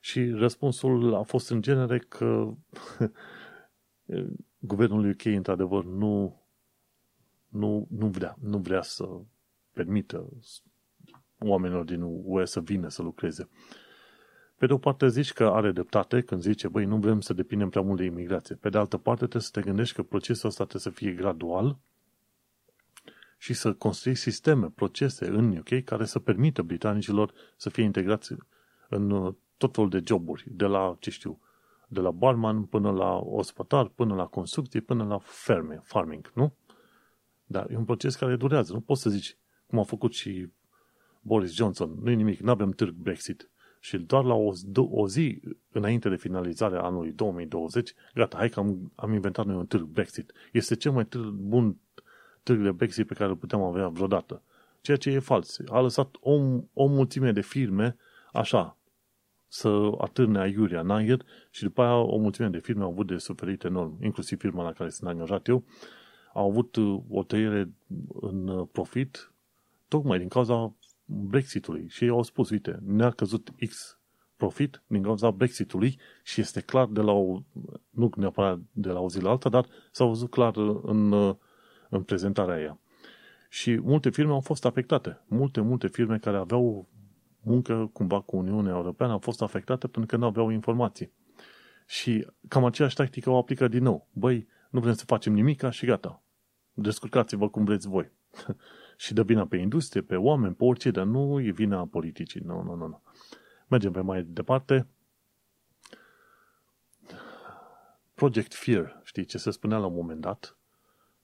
Și răspunsul a fost în genere că guvernul UK într-adevăr nu, nu, nu, vrea, nu vrea să permită oamenilor din UE să vină să lucreze. Pe de o parte zici că are dreptate când zice, băi, nu vrem să depindem prea mult de imigrație. Pe de altă parte trebuie să te gândești că procesul ăsta trebuie să fie gradual și să construi sisteme, procese în UK care să permită britanicilor să fie integrați în uh, tot felul de joburi, de la, ce știu, de la barman până la ospătar, până la construcții, până la ferme, farming, nu? Dar e un proces care durează. Nu poți să zici, cum a făcut și Boris Johnson, nu-i nimic, nu avem târg Brexit și doar la o, o zi înainte de finalizarea anului 2020, gata, hai că am, am inventat noi un târg Brexit. Este cel mai târg, bun târg de Brexit pe care îl puteam avea vreodată. Ceea ce e fals. A lăsat o, o mulțime de firme așa, să atârne aiurea în aer și după aia o mulțime de firme au avut de suferit enorm, inclusiv firma la care sunt angajat eu, au avut uh, o tăiere în uh, profit tocmai din cauza Brexitului și ei au spus, uite, ne-a căzut X profit din cauza Brexitului și este clar de la o, nu neapărat de la o zi la alta, dar s-a văzut clar în, în prezentarea aia. Și multe firme au fost afectate. Multe, multe firme care aveau muncă cumva cu Uniunea Europeană au fost afectate pentru că nu aveau informații. Și cam aceeași tactică o aplică din nou. Băi, nu vrem să facem nimic și gata. Descurcați-vă cum vreți voi. și dă vina pe industrie, pe oameni, pe orice, dar nu e vina politicii. Nu, nu, nu, nu. Mergem pe mai departe. Project Fear, știi ce se spunea la un moment dat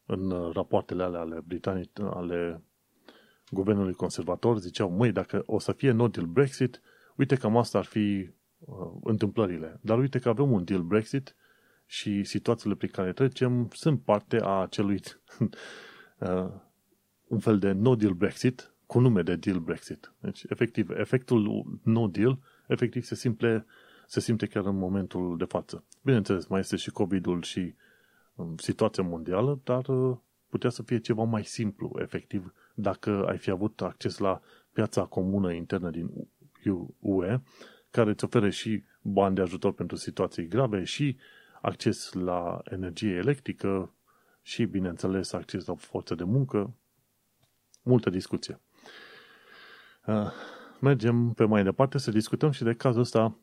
în rapoartele alea ale britanice, ale guvernului conservator, ziceau, măi, dacă o să fie no deal Brexit, uite cam asta ar fi uh, întâmplările. Dar uite că avem un deal Brexit și situațiile pe care trecem sunt parte a acelui uh, un fel de no deal Brexit cu nume de deal Brexit. Deci, efectiv, efectul no deal, efectiv, se simple, se simte chiar în momentul de față. Bineînțeles, mai este și COVID-ul și um, situația mondială, dar uh, putea să fie ceva mai simplu, efectiv, dacă ai fi avut acces la piața comună internă din UE, care îți oferă și bani de ajutor pentru situații grave și acces la energie electrică și, bineînțeles, acces la forță de muncă, multă discuție. Uh, mergem pe mai departe să discutăm și de cazul ăsta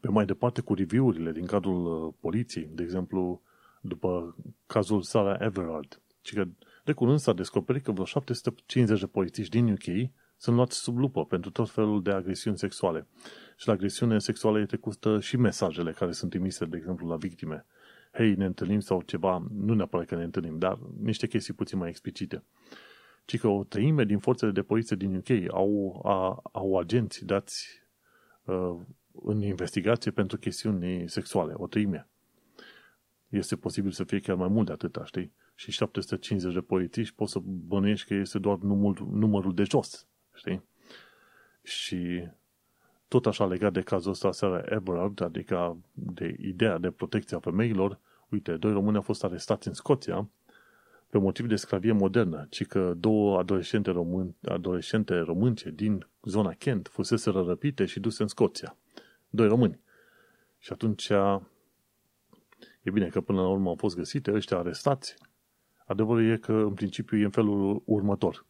pe mai departe cu review-urile din cadrul uh, poliției, de exemplu, după cazul Sarah Everard. Și că de curând s-a descoperit că vreo 750 de polițiști din UK sunt luați sub lupă pentru tot felul de agresiuni sexuale. Și la agresiune sexuală e trecută și mesajele care sunt trimise, de exemplu, la victime. Hei, ne întâlnim sau ceva, nu neapărat că ne întâlnim, dar niște chestii puțin mai explicite ci că o treime din forțele de poliție din UK au, a, au agenți dați uh, în investigație pentru chestiuni sexuale, o treime. Este posibil să fie chiar mai mult de atâta, știi? Și 750 de polițiști poți să bănuiești că este doar numărul, numărul de jos, știi? Și tot așa legat de cazul ăsta seara Everard, adică de ideea de protecție a femeilor, uite, doi români au fost arestați în Scoția pe motiv de sclavie modernă, ci că două adolescente, român, adolescente românce din zona Kent fusese răpite și duse în Scoția. Doi români. Și atunci e bine că până la urmă au fost găsite ăștia arestați. Adevărul e că în principiu e în felul următor.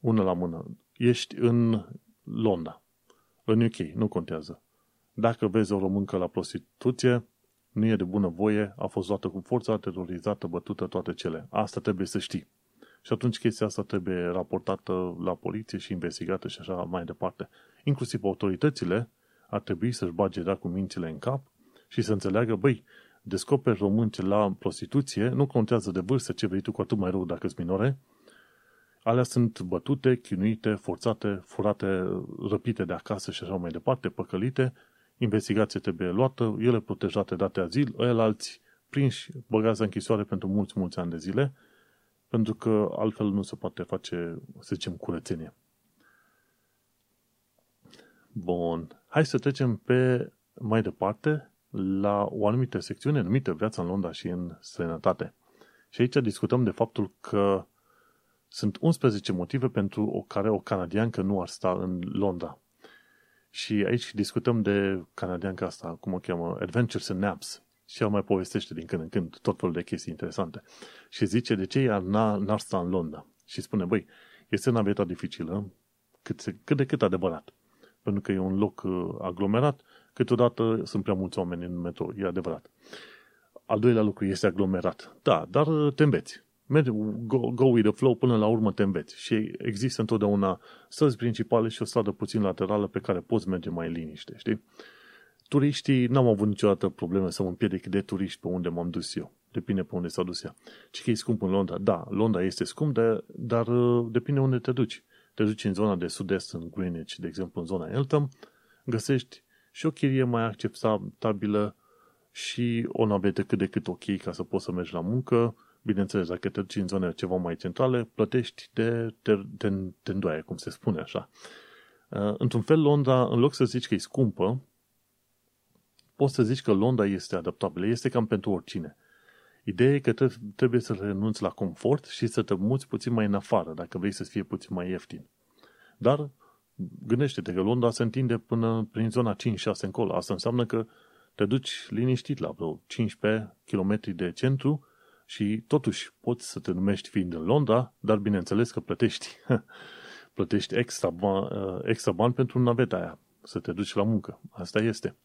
Una la mână. Ești în Londra, în UK, nu contează. Dacă vezi o româncă la prostituție, nu e de bună voie, a fost luată cu forța, terorizată, bătută, toate cele. Asta trebuie să știi. Și atunci chestia asta trebuie raportată la poliție și investigată și așa mai departe. Inclusiv autoritățile ar trebui să-și bage da cu mințile în cap și să înțeleagă, băi, descoperi românce la prostituție, nu contează de vârstă ce vrei tu, cu atât mai rău dacă sunt minore, alea sunt bătute, chinuite, forțate, furate, răpite de acasă și așa mai departe, păcălite, investigație trebuie luată, ele protejate, date azil, ăia alți prinși, băgați în închisoare pentru mulți, mulți ani de zile, pentru că altfel nu se poate face, să zicem, curățenie. Bun. Hai să trecem pe mai departe la o anumită secțiune numită Viața în Londra și în străinătate. Și aici discutăm de faptul că sunt 11 motive pentru o care o canadiancă nu ar sta în Londra. Și aici discutăm de canadianca asta, cum o cheamă, Adventures and Naps. Și el mai povestește din când în când tot felul de chestii interesante. Și zice de ce ea n-ar sta în Londra. Și spune, băi, este naveta dificilă, cât, cât de cât adevărat. Pentru că e un loc uh, aglomerat, câteodată sunt prea mulți oameni în metro, e adevărat. Al doilea lucru este aglomerat. Da, dar uh, te înveți. Mergi, go, go with the flow, până la urmă te înveți. Și există întotdeauna străzi principale și o stradă puțin laterală pe care poți merge mai liniște, știi? Turiștii, n-am avut niciodată probleme să mă împiedic de turiști pe unde m-am dus eu. Depinde pe unde s-a dus ea. Și că e scump în Londra. Da, Londra este scump, de, dar uh, depinde unde te duci. Te duci în zona de sud-est, în Greenwich, de exemplu, în zona Eltham, găsești și o chirie mai acceptabilă și o navetă cât de cât ok ca să poți să mergi la muncă. Bineînțeles, dacă te duci în zone ceva mai centrale, plătești de te, te, te îndoaie, cum se spune așa. Uh, într-un fel, Londra, în loc să zici că e scumpă, poți să zici că Londra este adaptabilă, este cam pentru oricine. Ideea e că trebuie să renunți la confort și să te muți puțin mai în afară, dacă vrei să fie puțin mai ieftin. Dar gândește-te că Londra se întinde până prin zona 5-6 încolo. Asta înseamnă că te duci liniștit la vreo 15 km de centru și totuși poți să te numești fiind în Londra, dar bineînțeles că plătești. plătești extra, bani, extra bani pentru naveta aia, să te duci la muncă. Asta este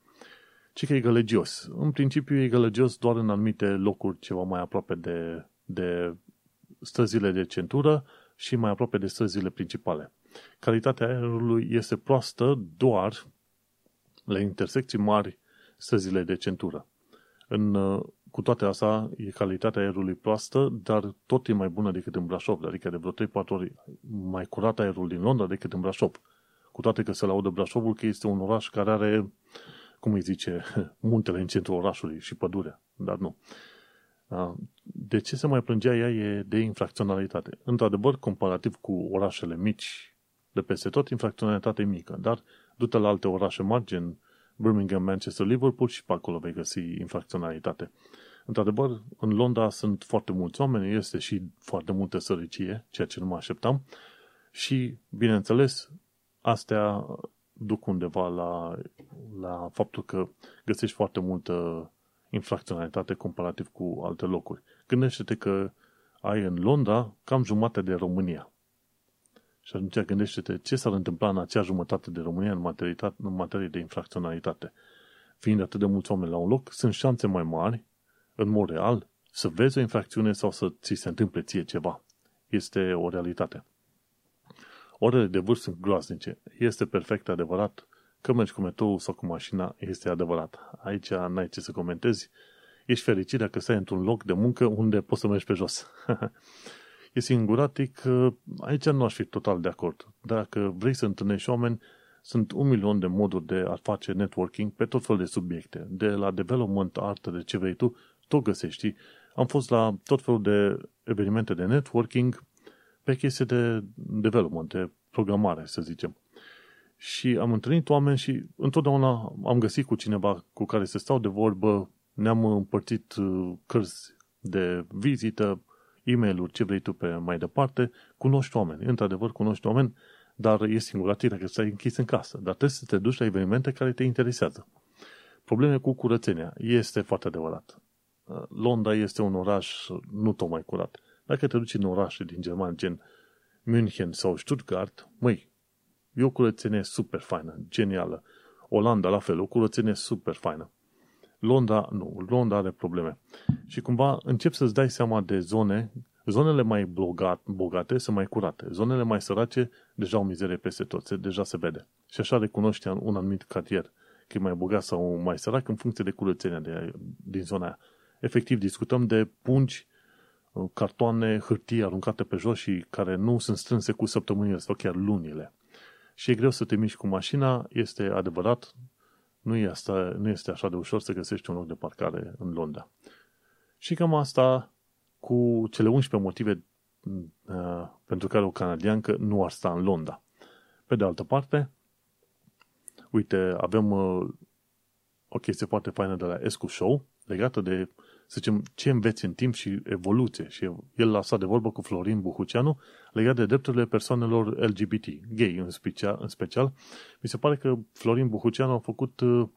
ci că e gălăgios. În principiu e gălăgios doar în anumite locuri ceva mai aproape de, de străzile de centură și mai aproape de străzile principale. Calitatea aerului este proastă doar la intersecții mari străzile de centură. În, cu toate asta, e calitatea aerului proastă, dar tot e mai bună decât în Brașov, adică de vreo 3-4 ori mai curat aerul din Londra decât în Brașov. Cu toate că se laudă Brașovul că este un oraș care are cum îi zice, muntele în centrul orașului și pădurea, dar nu. De ce se mai plângea ea e de infracționalitate. Într-adevăr, comparativ cu orașele mici de peste tot, infracționalitate mică, dar du-te la alte orașe mari, gen Birmingham, Manchester, Liverpool și pe acolo vei găsi infracționalitate. Într-adevăr, în Londra sunt foarte mulți oameni, este și foarte multă sărăcie, ceea ce nu mă așteptam, și, bineînțeles, astea duc undeva la, la faptul că găsești foarte multă infracționalitate comparativ cu alte locuri. Gândește-te că ai în Londra cam jumătate de România. Și atunci gândește-te ce s-ar întâmpla în acea jumătate de România în, în materie de infracționalitate. Fiind atât de mulți oameni la un loc, sunt șanse mai mari, în mod real, să vezi o infracțiune sau să ți se întâmple ție ceva. Este o realitate. Orele de vârf sunt groaznice. Este perfect adevărat că mergi cu metrou sau cu mașina, este adevărat. Aici n-ai ce să comentezi. Ești fericit dacă stai într-un loc de muncă unde poți să mergi pe jos. e singuratic, aici nu aș fi total de acord. Dacă vrei să întâlnești oameni, sunt un milion de moduri de a face networking pe tot felul de subiecte. De la development, artă, de ce vrei tu, tot găsești. Am fost la tot felul de evenimente de networking pe chestii de development, de programare, să zicem. Și am întâlnit oameni și întotdeauna am găsit cu cineva cu care să stau de vorbă, ne-am împărțit uh, cărți de vizită, e mail ce vrei tu pe mai departe, cunoști oameni. Într-adevăr, cunoști oameni, dar e singuratic dacă stai închis în casă. Dar trebuie să te duci la evenimente care te interesează. Probleme cu curățenia. Este foarte adevărat. Uh, Londra este un oraș nu tocmai curat. Dacă te duci în orașe din Germania, gen München sau Stuttgart, măi, e o curățenie super faină, genială. Olanda, la fel, o curățenie super faină. Londra, nu, Londra are probleme. Și cumva încep să-ți dai seama de zone, zonele mai bogat, bogate sunt mai curate, zonele mai sărace deja au mizerie peste tot, se, deja se vede. Și așa recunoști un anumit cartier, că e mai bogat sau mai sărac în funcție de curățenia de, din zona aia. Efectiv, discutăm de pungi uh, cartoane, hârtie aruncate pe jos și care nu sunt strânse cu săptămânile sau chiar lunile. Și e greu să te miști cu mașina, este adevărat, nu este, nu este așa de ușor să găsești un loc de parcare în Londra. Și cam asta cu cele 11 motive uh, pentru care o canadiancă nu ar sta în Londra. Pe de altă parte, uite, avem uh, o chestie foarte faină de la Escu Show legată de, să zicem, ce înveți în timp și evoluție. Și el a stat de vorbă cu Florin Buhuceanu legat de drepturile persoanelor LGBT, gay în special, în special. Mi se pare că Florin Buhuceanu a făcut, uh,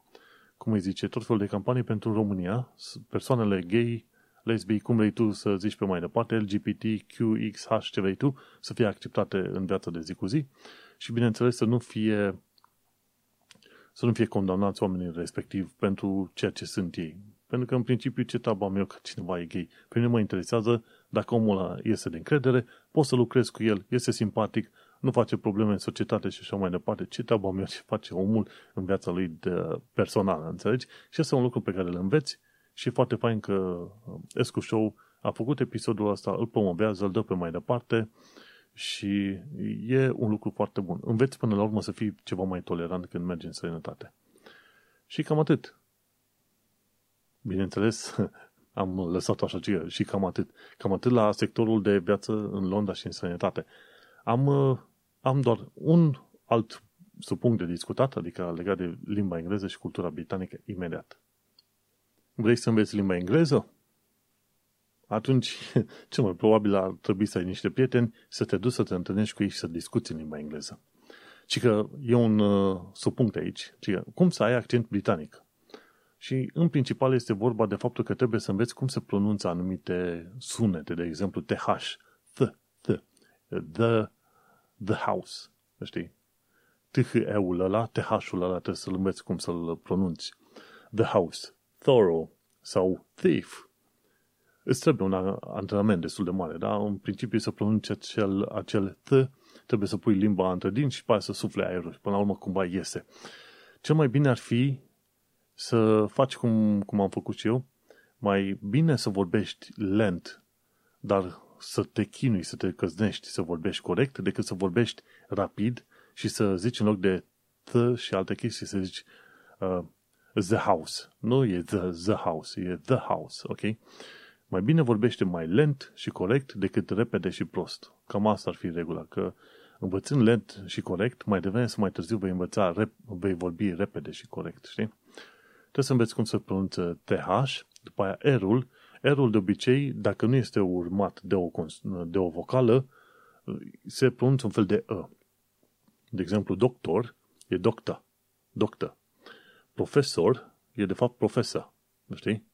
cum îi zice, tot felul de campanii pentru România, persoanele gay, lesbii, cum vrei tu să zici pe mai departe, LGBT, QXH, ce vrei tu, să fie acceptate în viața de zi cu zi și, bineînțeles, să nu fie să nu fie condamnați oamenii respectiv pentru ceea ce sunt ei. Pentru că, în principiu, ce treaba meu că cineva e gay? Pe mine mă interesează dacă omul ăla este de încredere, pot să lucrez cu el, este simpatic, nu face probleme în societate și așa mai departe. Ce treaba meu ce face omul în viața lui de personală, înțelegi? Și asta e un lucru pe care îl înveți și e foarte fain că uh, Escu Show a făcut episodul ăsta, îl promovează, îl dă pe mai departe și e un lucru foarte bun. Înveți până la urmă să fii ceva mai tolerant când mergi în străinătate. Și cam atât. Bineînțeles, am lăsat așa și cam atât. Cam atât la sectorul de viață în Londra și în străinătate. Am, uh, am doar un alt supunct de discutat, adică legat de limba engleză și cultura britanică, imediat. Vrei să înveți limba engleză? Atunci, cel mai probabil ar trebui să ai niște prieteni, să te duci să te întâlnești cu ei și să discuți în limba engleză. Și că e un uh, supunct aici, ci că cum să ai accent britanic. Și în principal este vorba de faptul că trebuie să înveți cum se pronunță anumite sunete, de exemplu TH, th, th, the, the house, știi? TH-ul ăla, TH-ul ăla trebuie să-l înveți cum să-l pronunți. The house, thorough sau thief. Îți trebuie un antrenament destul de mare, da? În principiu să pronunci acel, acel th, trebuie să pui limba între dinți și pe aia să sufle aerul și până la urmă cumva iese. Cel mai bine ar fi să faci cum, cum am făcut și eu, mai bine să vorbești lent, dar să te chinui, să te căznești, să vorbești corect, decât să vorbești rapid și să zici în loc de the și alte chestii, să zici uh, the house. Nu e the, the house, e the house, ok? Mai bine vorbește mai lent și corect decât repede și prost. Cam asta ar fi regula, că învățând lent și corect, mai devreme sau mai târziu vei învăța, rep, vei vorbi repede și corect, știi? Trebuie să înveți cum se pronunță TH, după aia R-ul. R-ul de obicei, dacă nu este urmat de o, de o vocală, se pronunță un fel de E. De exemplu, doctor e docta, doctă. Profesor e de fapt profesor, știi?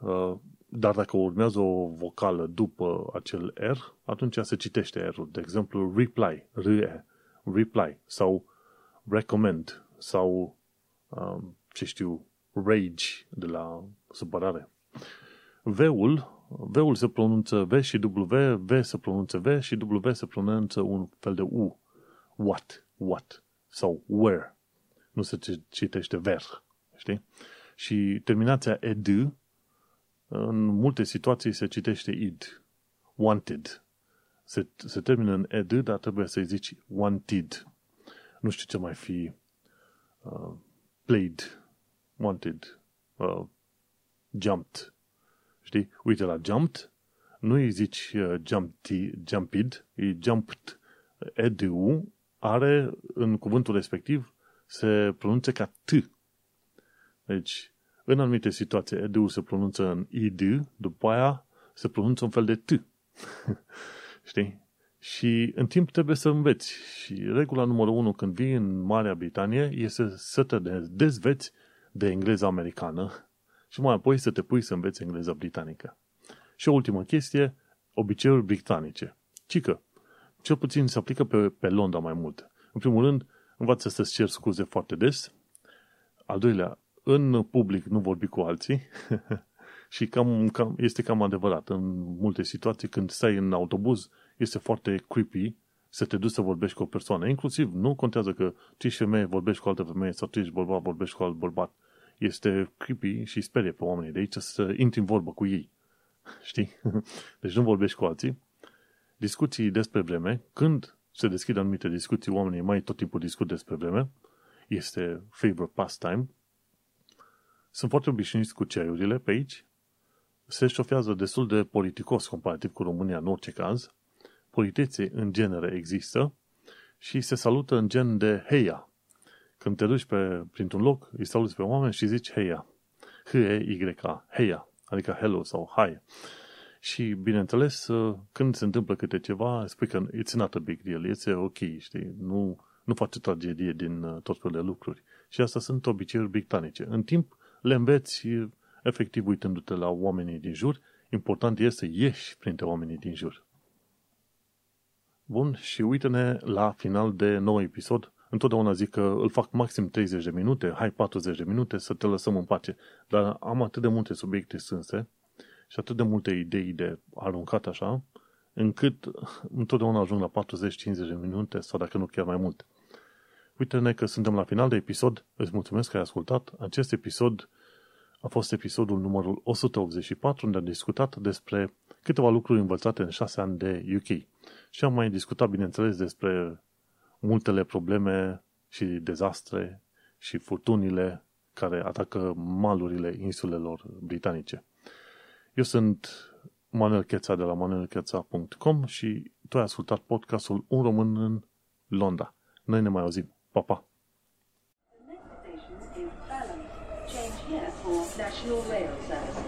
Uh, dar dacă urmează o vocală după acel R, atunci se citește R-ul. De exemplu, reply, R-E, reply, sau recommend, sau, um, ce știu, rage, de la supărare. V-ul, V-ul se pronunță V și W, V se pronunță V și W se pronunță un fel de U. What, what, sau where. Nu se citește ver, știi? Și terminația ed, în multe situații se citește id. Wanted. Se, se termină în ed, dar trebuie să-i zici wanted. Nu știu ce mai fi uh, played wanted, uh, jumped. Știi? Uite la jumped, nu îi zici uh, jumped, jumped, e jumped. Edu are, în cuvântul respectiv, se pronunță ca T. Deci, în anumite situații, edu se pronunță în id, după aia se pronunță un fel de T. Știi? Și în timp trebuie să înveți. Și regula numărul unu când vii în Marea Britanie este să te dezveți de engleză americană și mai apoi să te pui să înveți engleza britanică. Și o ultimă chestie, obiceiuri britanice. Cică, cel puțin se aplică pe, pe Londra mai mult. În primul rând, învață să-ți cer scuze foarte des. Al doilea, în public nu vorbi cu alții. și cam, cam, este cam adevărat. În multe situații, când stai în autobuz, este foarte creepy să te duci să vorbești cu o persoană. Inclusiv, nu contează că tu ești femeie, vorbești cu altă femeie sau tu ești bărbat, vorbești cu alt bărbat este creepy și sperie pe oamenii de aici să intri în vorbă cu ei. Știi? Deci nu vorbești cu alții. Discuții despre vreme. Când se deschid anumite discuții, oamenii mai tot timpul discut despre vreme. Este favorite pastime. Sunt foarte obișnuiți cu cerurile pe aici. Se șofează destul de politicos comparativ cu România în orice caz. Politețe în genere există și se salută în gen de heia. Când te duci pe, printr-un loc, îi saluți pe oameni și zici heia. H-E-Y-A, heia, adică hello sau hi. Și, bineînțeles, când se întâmplă câte ceva, spui că it's not a big deal, it's ok, știi, nu, nu face tragedie din uh, tot felul de lucruri. Și asta sunt obiceiuri britanice. În timp, le înveți efectiv uitându-te la oamenii din jur. Important este să ieși printre oamenii din jur. Bun, și uite-ne la final de nou episod. Întotdeauna zic că îl fac maxim 30 de minute, hai 40 de minute să te lăsăm în pace. Dar am atât de multe subiecte strânse și atât de multe idei de aruncat așa, încât întotdeauna ajung la 40-50 de minute sau dacă nu chiar mai mult. Uite-ne că suntem la final de episod. Îți mulțumesc că ai ascultat. Acest episod a fost episodul numărul 184, unde am discutat despre câteva lucruri învățate în șase ani de UK. Și am mai discutat, bineînțeles, despre multele probleme și dezastre și furtunile care atacă malurile insulelor britanice. Eu sunt Manuel Cheța de la manuelcheța.com și tu ai ascultat podcastul Un român în Londra. Noi ne mai auzim. Pa, pa! The next station is Balham. Change here for National Rail Services.